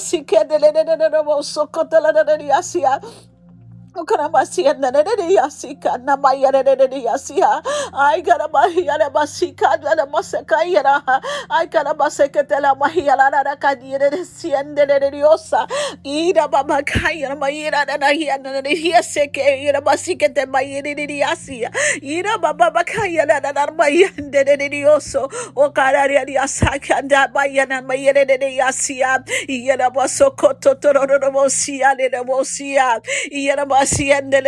yasi kedele de de Rebozo, Cotelanería, Okarabasia Nanadiasia Namayasia. I got a Mahia Basika and a Masakayara. I got a Masekatela Mahiala Kadira Sienderiosa. Ida Bamakaya Mayira and I hear Hiaseke, Ida Basikate Mayiriasia. Ida Babakaya and Armayanderioso. Okararia Saka and Bayana Mayiriasia. Yada Basokoto Toromosia, Nemosia. Yarabasiandeleyosokotorabosia. Yarabasaka yarabasokototororobosia. Yarabahayereleleyosokotororobosia. Yarabahiyereleleyosokondarabahayereleyasia. Yarabasekandarariyasakandarayasia. Yerebohokorobosiendelabahayereleyasa. Yarabasakandarabosia. Tienda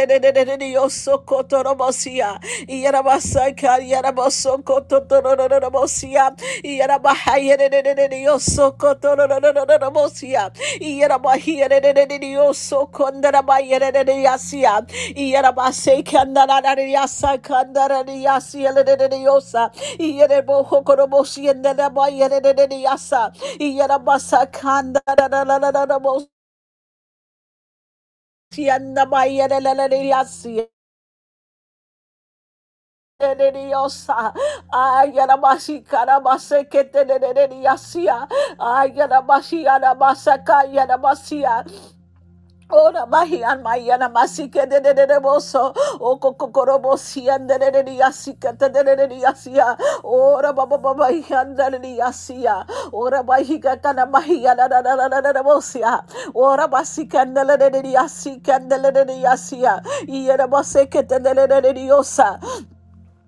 bayere leleleyasi. Diosa, ayanabashi karabase kete de yasia, ayanabashi anabasaka yanabasia. Ora mahi an mayana masike de de de de boso o kokoro bosi an de de de de yasika de de de de yasia ora baba baba yan de de yasia ora mahi kakana mahi ana na na na na na na bosia ora basika de de de de yasika de de de de yasia iera boseke de de de de yosa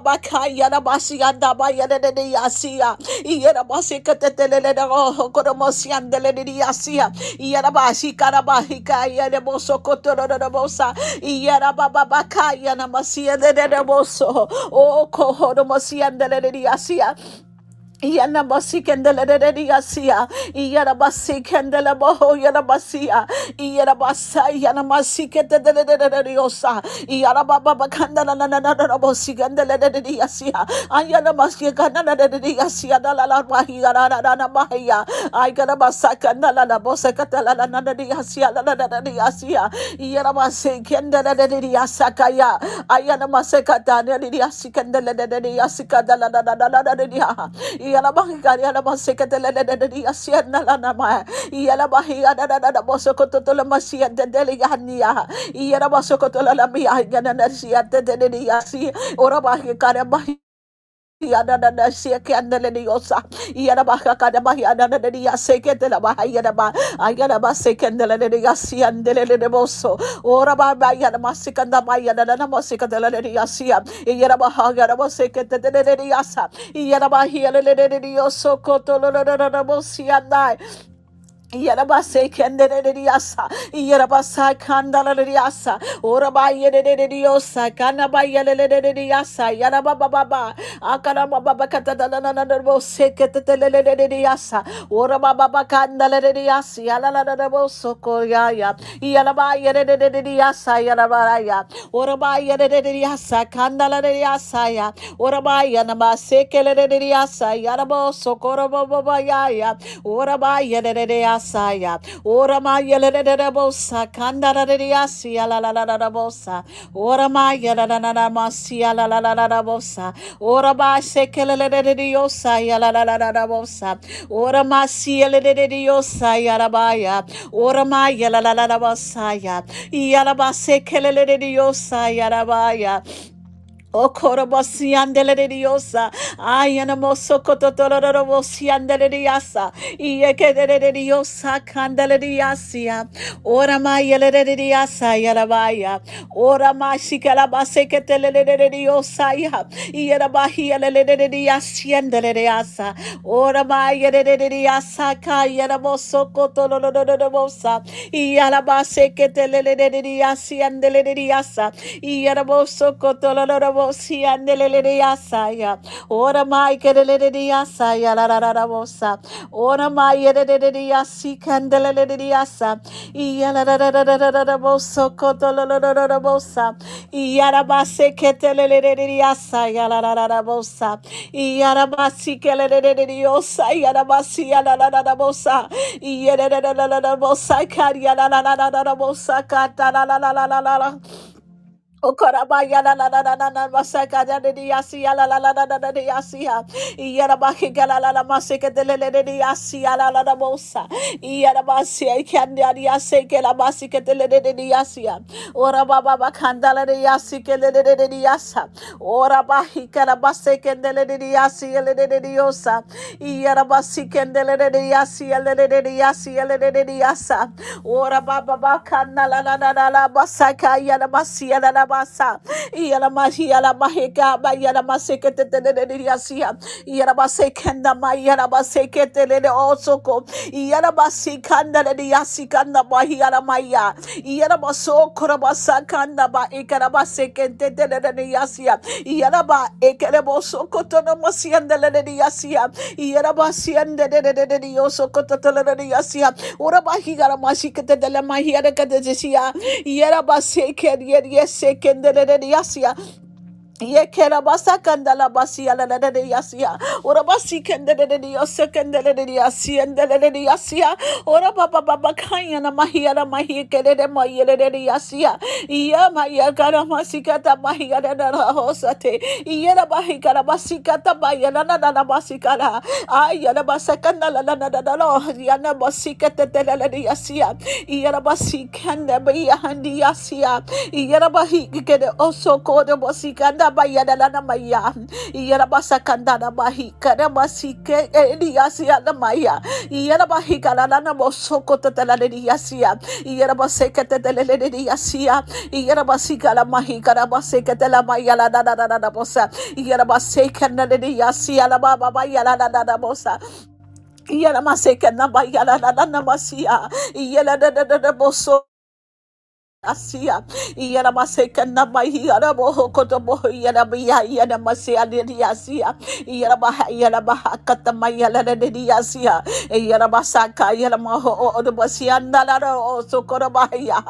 masike tena na mahi kana na na maya. Moso moso baba kaya na. Ia na oh yasia. Ia na. Ia na baba bakaya na masi de de de boso. Koho no mosi andele de yasia. Yana basi kendele de de yasia. Yana basi kendele boho yana basia. Yana basa yana masi kendele de de de de yosa. Yana baba bakanda na na na na na de yasia. Ayana masi kanda na de de na la la mahi na na na na mahia. Ay kana basa kanda la la bosa kata la la na na de yasia la la la la de yasia. Yana basi kendele de de yasa kaya. Ayana masi kata na de yasi kendele de de yasi kanda la la la la la de ya. Yalabahi Yalabasika de Asiana Lanama, Yalabahi Adada Bosokotola Masia de Deligania, Yalabasokotola Lamia Gananasia de Dediasi, Orabahi Karabahi. Yana na na sia kandele ni osa. Yana ba ka kada ba yana na ni ya se kendele ba yana ba. Yana ba se kendele ni ya si andele ni boso. Ora ba ba yana ma se kanda ba yana na ma se kendele ni ya si. Yana ba ha yana ba se kendele ni ya sa. Yana ba hi yana ni ni oso koto lo lo lo lo lo bo si andai. Yarabase kendereriasa, Yarabasa kandaleriasa, Oraba yederiosa, Kanaba yeleriasa, Yarababa, Akarababa katadana seketeleriasa, Oraba baba kandaleriasa, Yalalabo sokoya, Yaraba yedereriasa, Yarabaraya, Oraba yedereriasa, Kandaleriasa, Oraba yanama sekeleriasa, Yarabo sokorobo yaya, Oraba yedereriasa. Asaya. Ora ma yele de de de bosa. Kanda da de de la la la la la bosa. Ora ma yele da da da masia la la la la la bosa. Ora ba se kele le de de de ya la la la la la bosa. Ora ma sia le de de de yosa ya la la la la bosa ya. Ya O korobosi andele diosa, ayana moso kototororobosi andele diasa, ieke de diosa candele diasia, ora mayele de diasa yarabaya, ora mashikala baseketele de diosa ya, yarabahi de diasia andele diasa, ora mayele de diasa kayana moso kotororobosa, yarabaseketele de diasia andele diasa, yaraboso kotororobosa, bosi andelele yasaya. Ora mai kerele yasaya la la la bosa. Ora mai yerele yasi kandelele yasa. Iya la la la la la la la boso koto la la la la la bosa. Iya la base ketelele yasa ya la la la la bosa. Iya la basi kelele yosa ya la basi la la la la bosa. Iya la la la la la bosa kari ya la la la la la bosa kata la la la la la la. Okarabaya la la la la la la la la la la la de la la la la la basi de. Ora la. Ora. Ora la la basaka la la basa. Iyala mahi yala maheka ba yala maseke te te te te te yasia. Iyala basekenda ma yala baseke te te te osoko. Iyala basikanda le yasi kanda mahi yala maya. Iyala basokora basakanda ba ikara baseke te te te te te yasia. Iyala ba ekere bosoko tono masianda le le yasia. Yosoko totole le yasia. Ora bahi yala masike te te Kendererasia, Yekera basa kandala basi ala la de yasia. Ora basi baba baba la la ba da maya. Yada basa kanda na mahi kana masike eliasi na maya. Yada bahi kana na mosoko tetela de yasia. Yada baseke tetela de yasia. Yada basika la mahi kana baseke tela maya la na na na na bosa. Yada baseke na de yasia la baba baya la na na na bosa. Yada maseke na baya la na na na masia. Yada da da da da boso. Asia, Yana Maseka Namahi, Yanaboho Kotobo, Yanabia, Yanamasia, Diasia, Yanabaha, Yanabaha, Katamaya, Diasia, Yanabasaka, Yanamaho, Odobasia, Nala, also Korabaya,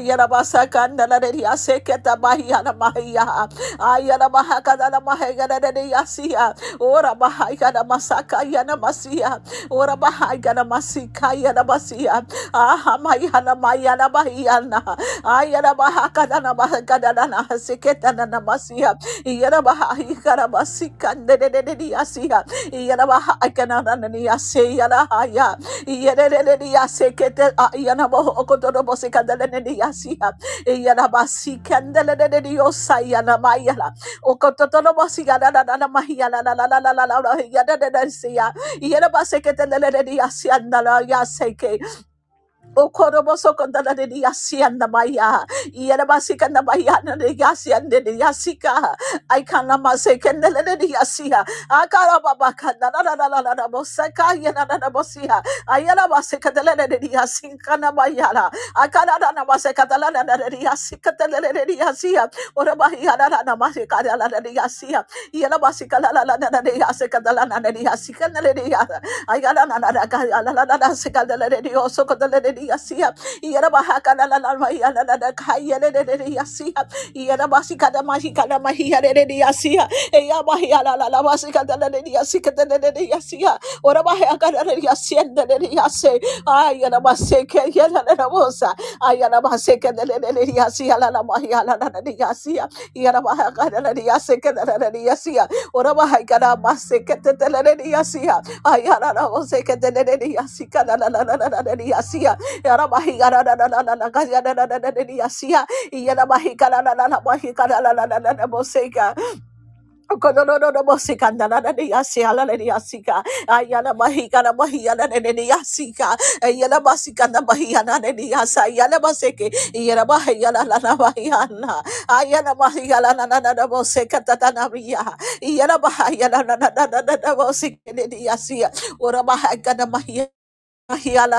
Yanabasaka, Nala, Seketa, Mahia, Mahia, Yanabahaka, Mahega, Diasia, Ora Bahaya, Masaka, Yanamasia, Ora Bahaya, Masika, Yanamasia, Aha, Mayana, Mayana, Mahiana, Ayana hacía y era baja cada la la la la la la calle le le le hacía y era básica de mágica la magia le le hacía ella magia la la la básica de la le hacía que le le hacía ahora baja cada le hacía le le hace ay era más que ella la la bolsa ay era más que le le le hacía la la magia la la le hacía y era baja cada le hace que le le hacía ahora baja cada más que te le le hacía ay era la bolsa que te le le hacía la la la la la le hacía Ayala Ayala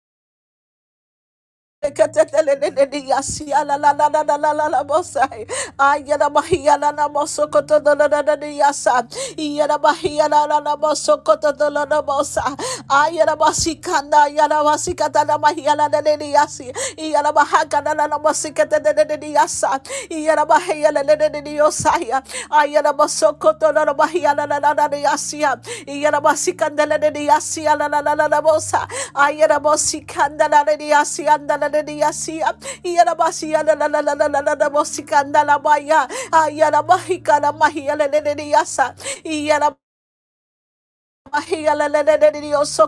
Ayana Yadaniasia, Yadabasia, Mosikanda la Maya, Yadamahika la Mahia Leneniasa, Yadam. Dios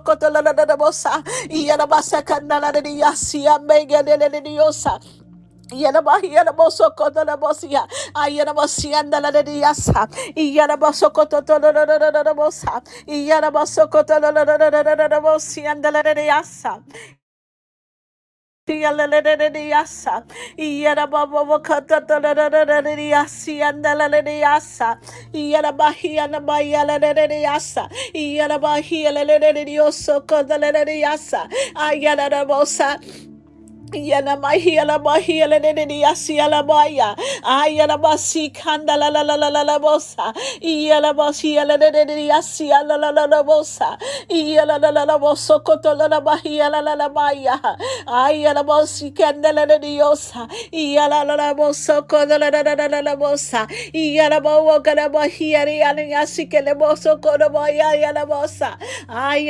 Tialeleleleyasa, Iyarababo katataleleleleyasi, andaleleleyasa, Iyarabahi anabayaleleleyasa, Iyarabahi leleleleyoso kotaleleyasa, Ayarabosa. Ay,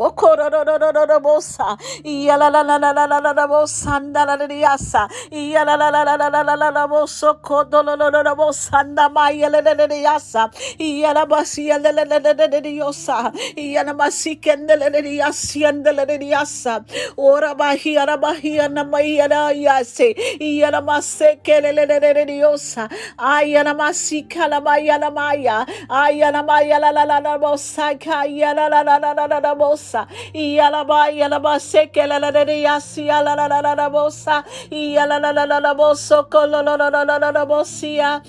Okorororororobosa. Iyalalalalalalabosandalariyasa. Iyalalalalalalabosokodololorobosandamayelereriyasa. Iyalabasiyaleleleleleriyosa bosa. Yalaba yalaba seke la la la yasi la la la la la bosa. Yalala la la la boso kolo la la la la la bosia.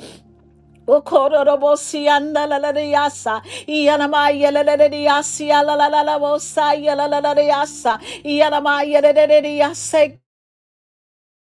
Okororobosi anda la la yasa. Iyanama yele le le yasi la la la la bosa yele la la yasa. Iyanama yele le le yasa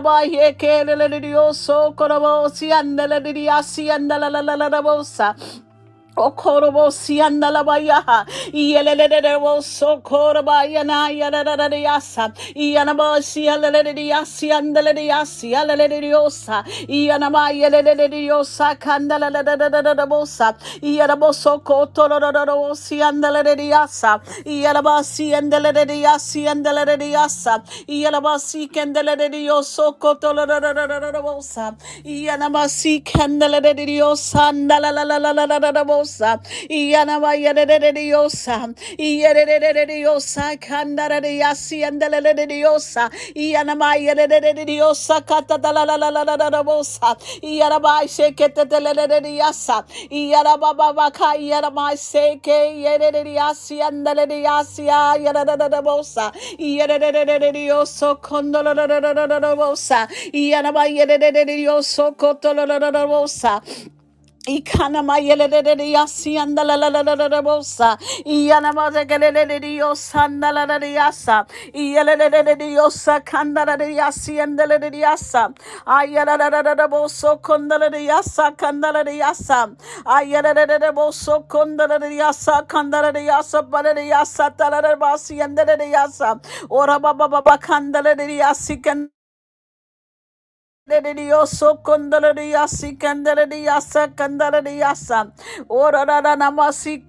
bahakadana Dios, oh, corabo, si andale, si la, la, la, la, la, Okorobo sianda la baya, yelelele wo so korobaya na yelelele yasa, yanaba sialele yasi andele yasi alele yosa, yanama yelelele yosa kandala la la la la la bosa, yanabo so kotoro la la la siandele yasa, yanaba siandele yasi andele yasa, yanaba si kendele yoso kotoro la la la la la bosa, yanama si kendele la la la la la la diosa, Yanama yede diosa, Yede diosa, Kandara diasi and the diosa, Yanama yede diosa, Catala la la la la la bosa, Yaraba shekete de diasa, Yarababa Yarama seke, Yede diasi and the diasia, Yada bosa, Yede dioso, Condola bosa, Yanama yede dioso, Cotola bosa. Ikanama yelelelele yasi andala la la la la la bosa. Iyanama zekelelele yosa andala la la yasa. Iyelelelele yosa kandala la yasi andala la yasa. Ayala la la la la boso kondala la yasa kandala la yasa. Ayala la la la boso kondala la yasa kandala la yasa bala la yasa tala la basi andala la yasa. Ora baba baba kandala la yasi Dioso condoloriasi candelariasa candelariasa. Ora namasi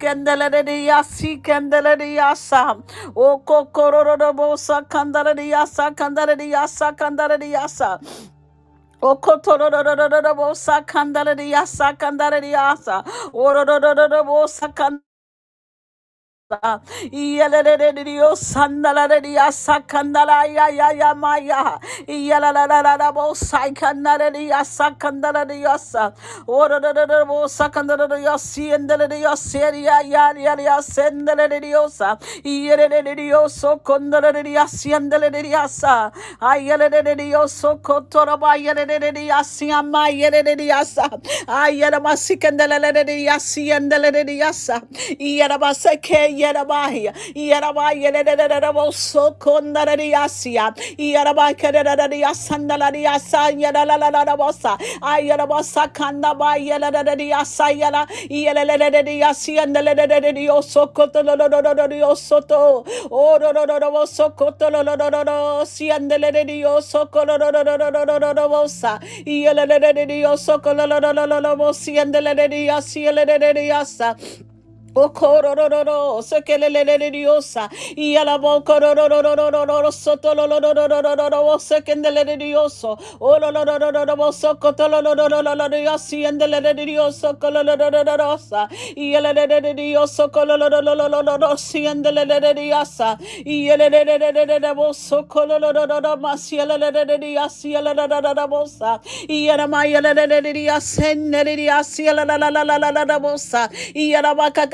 candelariasi candelariasa. O cocororobosa candelariasa candelariasa candelariasa. O cotororobosa candelariasa candelariasa. Ora Yelelelelio sandalaria sakandala ya ya ya maya. Yalalalala bo saikandalaria sakandalaria sa. Ora da da da bo sakandalaria siendalaria seria ya ya ya sendalaria sa. Yelelelelio so kondalaria siendalaria sa. Ayelelelelio so kotoraba yelelelelio siama yelelelelio sa. Ayelama sikandalaria siendalaria sa. Yarabaseke Yarabaya Yarabaya Yarabo Soko Naradiasia Yarabaka Sandaladiasa Yaralabosa Ayarabasa Kandaba Yaladiasa Yala Yaladiasia and the Ledio Sokoto Soto O Sokoto Sian the Ledio Sokolosa Yaladio Sokolosi and the Ledia Sia Okororororo, sekeleleleliosa, yalabo kororororororo, sotololororororo,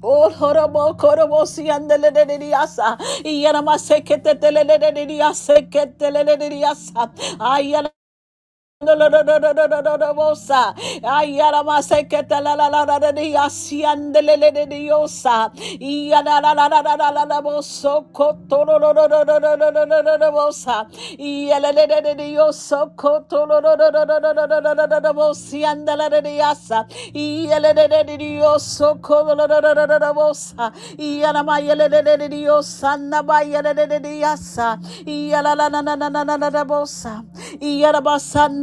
Oh, horrible, horrible, si andele de diasa, y era más que te tele de diasa, que tele de diasa, ay, Bosa. Ayara maseketa la la la la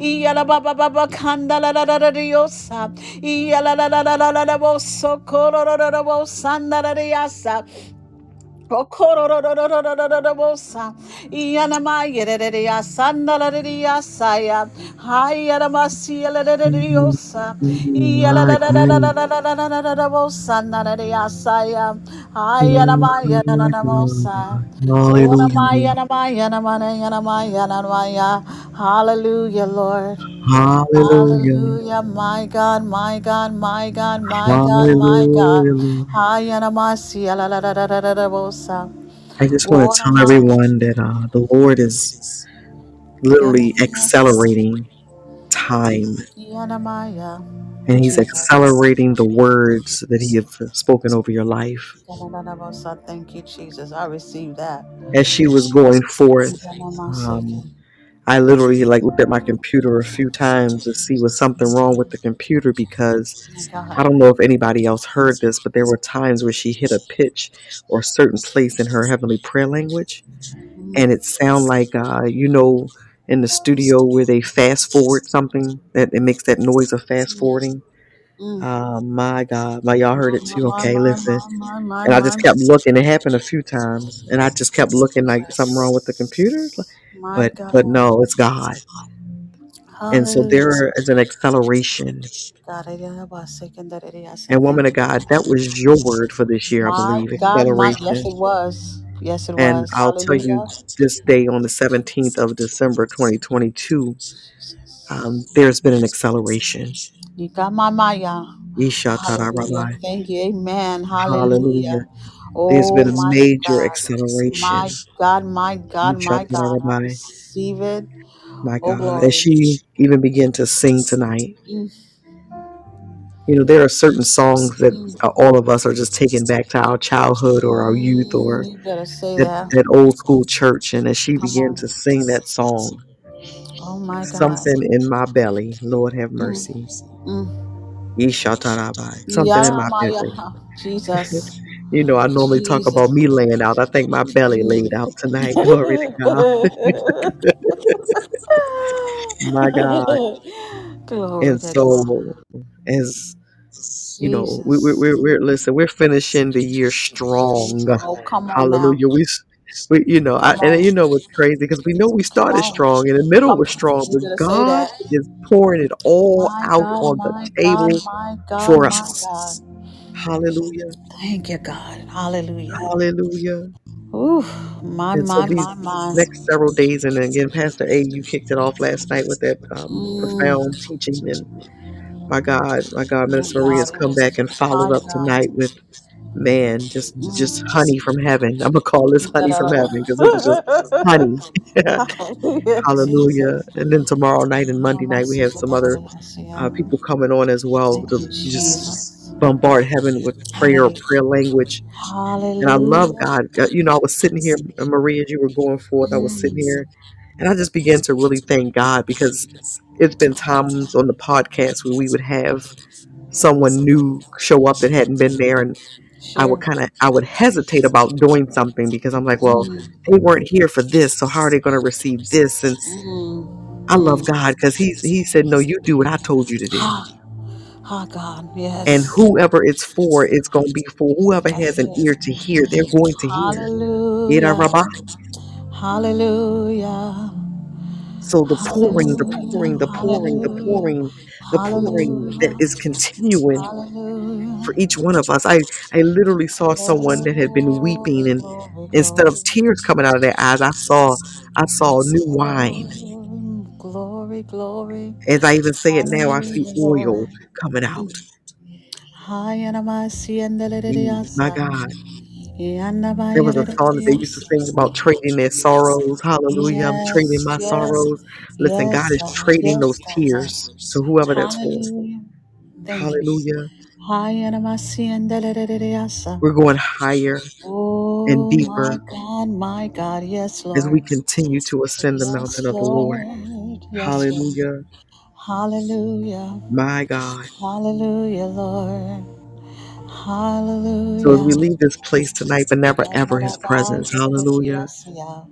Iyala baba baba kanda la la la la diosa. Iyala la la la la la la boso koro la la la bosanda la diasa. Iyanamayerereya saya. Saya. Hallelujah. Lord. Hallelujah. Hallelujah, my God, my God, my God, my God, my God. Hallelujah. Hayanamasi I just want to tell everyone that uh, the Lord is literally accelerating time and He's accelerating the words that He has spoken over your life. Thank you, Jesus. I receive that. As she was going forth, um. I literally like looked at my computer a few times to see was something wrong with the computer because My I don't know if anybody else heard this, but there were times where she hit a pitch or a certain place in her heavenly prayer language, and it sounded like uh, you know in the studio where they fast forward something that it makes that noise of fast forwarding. Uh, my God, my y'all heard it too. Okay, listen. And I just kept looking. It happened a few times, and I just kept looking like something wrong with the computer. My But but no, it's God and so Hallelujah. there is an acceleration. God, I didn't know about secondary. I said, And woman thank of you. God, that was your word for this year, I My believe, God, my yes, acceleration. it was. Yes, it was. And was. I'll tell you Hallelujah. this day on the 17th of December, 2022, um, there's been an acceleration. You got my Maya. Isha Hallelujah. tarabai. Thank you. Amen. Hallelujah. Hallelujah. There's Oh been a my major God. My acceleration. God, my God, my God. I tarabai. receive it. My Oh God. As glory. she even began to sing tonight, Mm, you know, there are certain songs that mm, uh, all of us are just taken back to our childhood or our youth or. You better say that, that. that old school church. And as she Come began on. to sing that song, Oh my God. something in my belly, Lord have Mm, mercy. mm. Yeshatarabai. Something in my belly. Jesus. You know, I normally talk about me laying out. I think my belly laid out tonight. Glory to God. My God. Glory And to God. so, as you know, we, we, Jesus. we're, we're, listen, we're finishing the year strong. Oh, come on now. Hallelujah. We, s- we you know, I, Come and on. you know what's crazy because we know we Come started on. strong and the middle Come was on. strong, You but better say God that. is pouring it all My out God, on the my God, table my God, for my us. God. Hallelujah. Thank you, God. Hallelujah. Hallelujah. Ooh, my, And so my, these my, my. next several days, and again, Pastor A, you kicked it off last night with that um, Mm, profound teaching. And my God, my God, my Minister Maria has God. come back and followed My up God. tonight with, man, just just Mm. honey from heaven. I'm going to call this honey from heaven because it was just honey. Hallelujah, Hallelujah. Jesus. And then tomorrow night and Monday night, we have some other uh, people coming on as well to you, just Jesus. Bombard heaven with prayer, or prayer language And I love Hallelujah. God. You know, I was sitting here, uh, Maria, as you were going forth, I was sitting here and I just began to really thank God because it's been times on the podcast where we would have someone new show up that hadn't been there and I would Sure. kind of I would hesitate about doing something because I'm like, well, Mm. they weren't here for this, so how are they going to receive this? And Mm. I love. God because he's he said, no, you do what I told you to do. Ha, God. And Yes. whoever it's for, it's going to be for whoever has That's an it. ear to hear. They're going to hear. Hallelujah. Hallelujah. So the pouring, the pouring, the pouring, the Hallelujah. pouring, the pouring that Hallelujah. is continuing Hallelujah. for each one of us. I, I literally saw oh, someone that had been Glory, weeping and glory, instead of glory. tears coming out of their eyes, I saw I saw new wine. Glory, glory. As I even say it now, I see Hallelujah, oil Lord. coming out. And Mm, My the God. There was a song that they used to sing about trading their sorrows. Hallelujah. I'm trading Yes, my yes, sorrows. Listen, God yes, is God, trading those yes, God. tears to whoever that's for. Hallelujah. Thank you. Hallelujah. And the We're going higher and Oh my deeper God, my God. Yes, as we Lord. continue to ascend the mountain Yes, of the Lord. Lord. Yes, Lord. Hallelujah. Hallelujah. My God. Hallelujah, Lord. Hallelujah. So as Hallelujah. we leave this place tonight, but never ever his presence. Hallelujah. Yandarabasiriyasiya.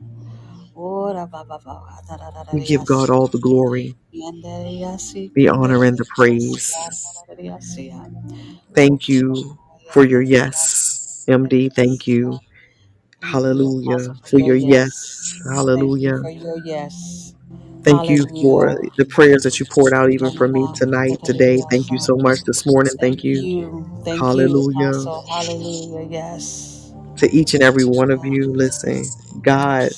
Ora oh, baba baba ah, We give. God all the glory, Yandariyasi the honor, and the praise. Thank you for your yes, MD. Thank you. Thank you, Hallelujah. Apostle, for For your your yes. yes. Thank you Hallelujah. for your yes. Thank you Hallelujah. for the prayers that you poured out even for me tonight, today. Thank you so much this morning. Thank Thank you. you. Thank you, Hallelujah. Apostle. Hallelujah. Yes. To each and every one of you, listen, God,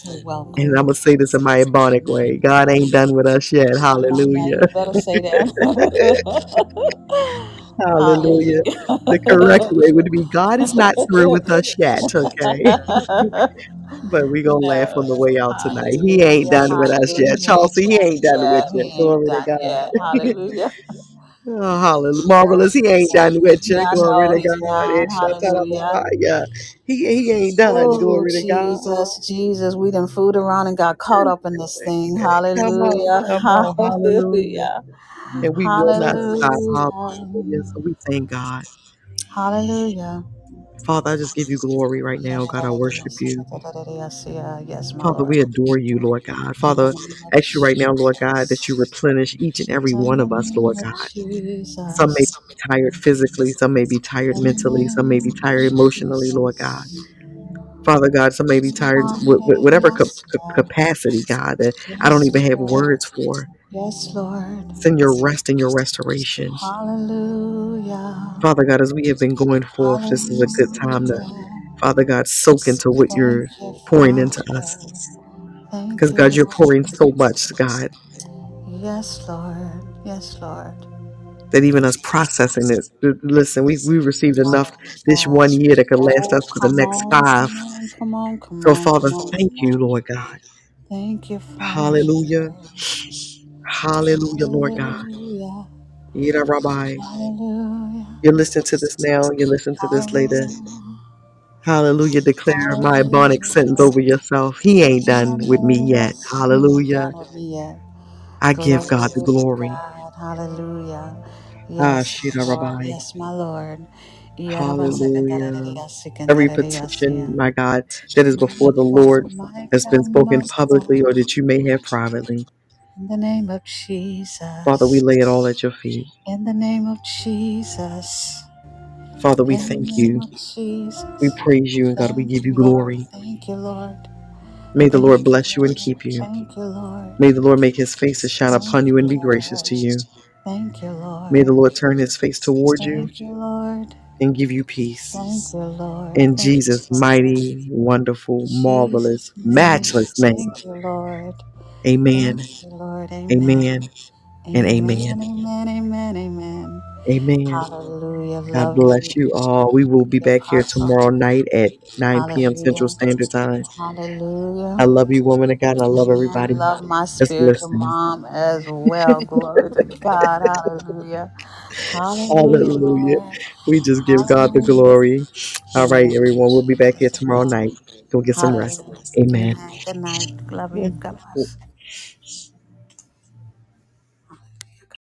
and I'm going to say this in my Ebonic way God ain't done with us yet. Come on now, Hallelujah. you better say that. Hallelujah. The correct Hallelujah. way would be God is not through with us yet, okay? But we going to laugh on the way out tonight. He ain't done with us Hallelujah. yet. He ain't Chelsea, he done ain't done with you. Glory to God. yet. Hallelujah. Oh, hallelujah. Marvelous, he ain't done with you. Glory to God. Hallelujah. Oh, he, he ain't done. Oh, Glory to God. Jesus, Jesus. We done fooled around and got caught up in this thing. Come on, Hallelujah. come on. Hallelujah. Hallelujah. And we will not stop. Hallelujah. Hallelujah. So we thank God. Hallelujah. Father, I just give you glory right now. God, I worship you. Yes, Father, we adore you, Lord God. Father, ask you right now, Lord God, that you replenish each and every one of us, Lord God. Some may be tired physically, some may be tired mentally, some may be tired emotionally, Lord God. Father God, some may be tired with, with whatever cap- cap- capacity, God, that I don't even have words for. Yes, Lord. Send your rest and your restoration. Hallelujah. Father God, as we have been going forth, this is a good time to, Hallelujah. Father God, soak into what Thank you're you, pouring into us. Father. Thank Because God, you're pouring so much, God, Yes, Lord. Yes, Lord. That even us processing it, listen, we we received enough this one year that could last us for the come next on, five. come on, come on, come So, on, Father, come on, thank come you, on. Lord God. Thank you, Father. Hallelujah. Hallelujah, Lord God. Hallelujah. Rabbi. Hallelujah. You listen to this now, You're listening to this later. Hallelujah. Hallelujah. Declare my Ebonic sentence over yourself. He ain't done with me yet. Hallelujah. done with me yet. I give Glory God the to glory. God. Hallelujah. Ah, Yes, Shida Lord. Rabbi. Yes, my Lord. Hallelujah. Every petition, my God, that is before the Lord my has been God, spoken my publicly or that you may have privately. In the name of Jesus. Father, we Jesus. lay it all at your feet. In the name of Jesus. Father, we In the thank name you. of We Jesus. praise you and God, we Thank give you you, Lord. glory. Thank you, Lord. May the Lord Thank you, bless you and Lord. keep you. Thank you, Lord. May the Lord make his face to shine Thank upon you and be gracious Lord. to you. Thank you, Lord. May the Lord. Turn his face towards you Thank you, Lord. and give you peace. Thank you, Lord. In Thank you, Jesus' Lord. mighty, wonderful, Jesus' marvelous, name. matchless name. Thank you, Lord. Thank you, Lord. Amen. Amen. And Amen. amen. Amen. Amen. Amen. Amen. Hallelujah. God Love bless you, you all. We will be back here Apostle. tomorrow night at 9 p.m. Central Hallelujah. Standard Time. Hallelujah. I love you, woman of God, and I love I everybody love my that's spiritual mom as well. Glory to God. Hallelujah. Hallelujah, Hallelujah. Lord. We just give God the Hallelujah. glory. All right, Amen. everyone. We'll be back here tomorrow night. Go get some rest. Hallelujah. Amen. Amen. Good night. Love you. God bless.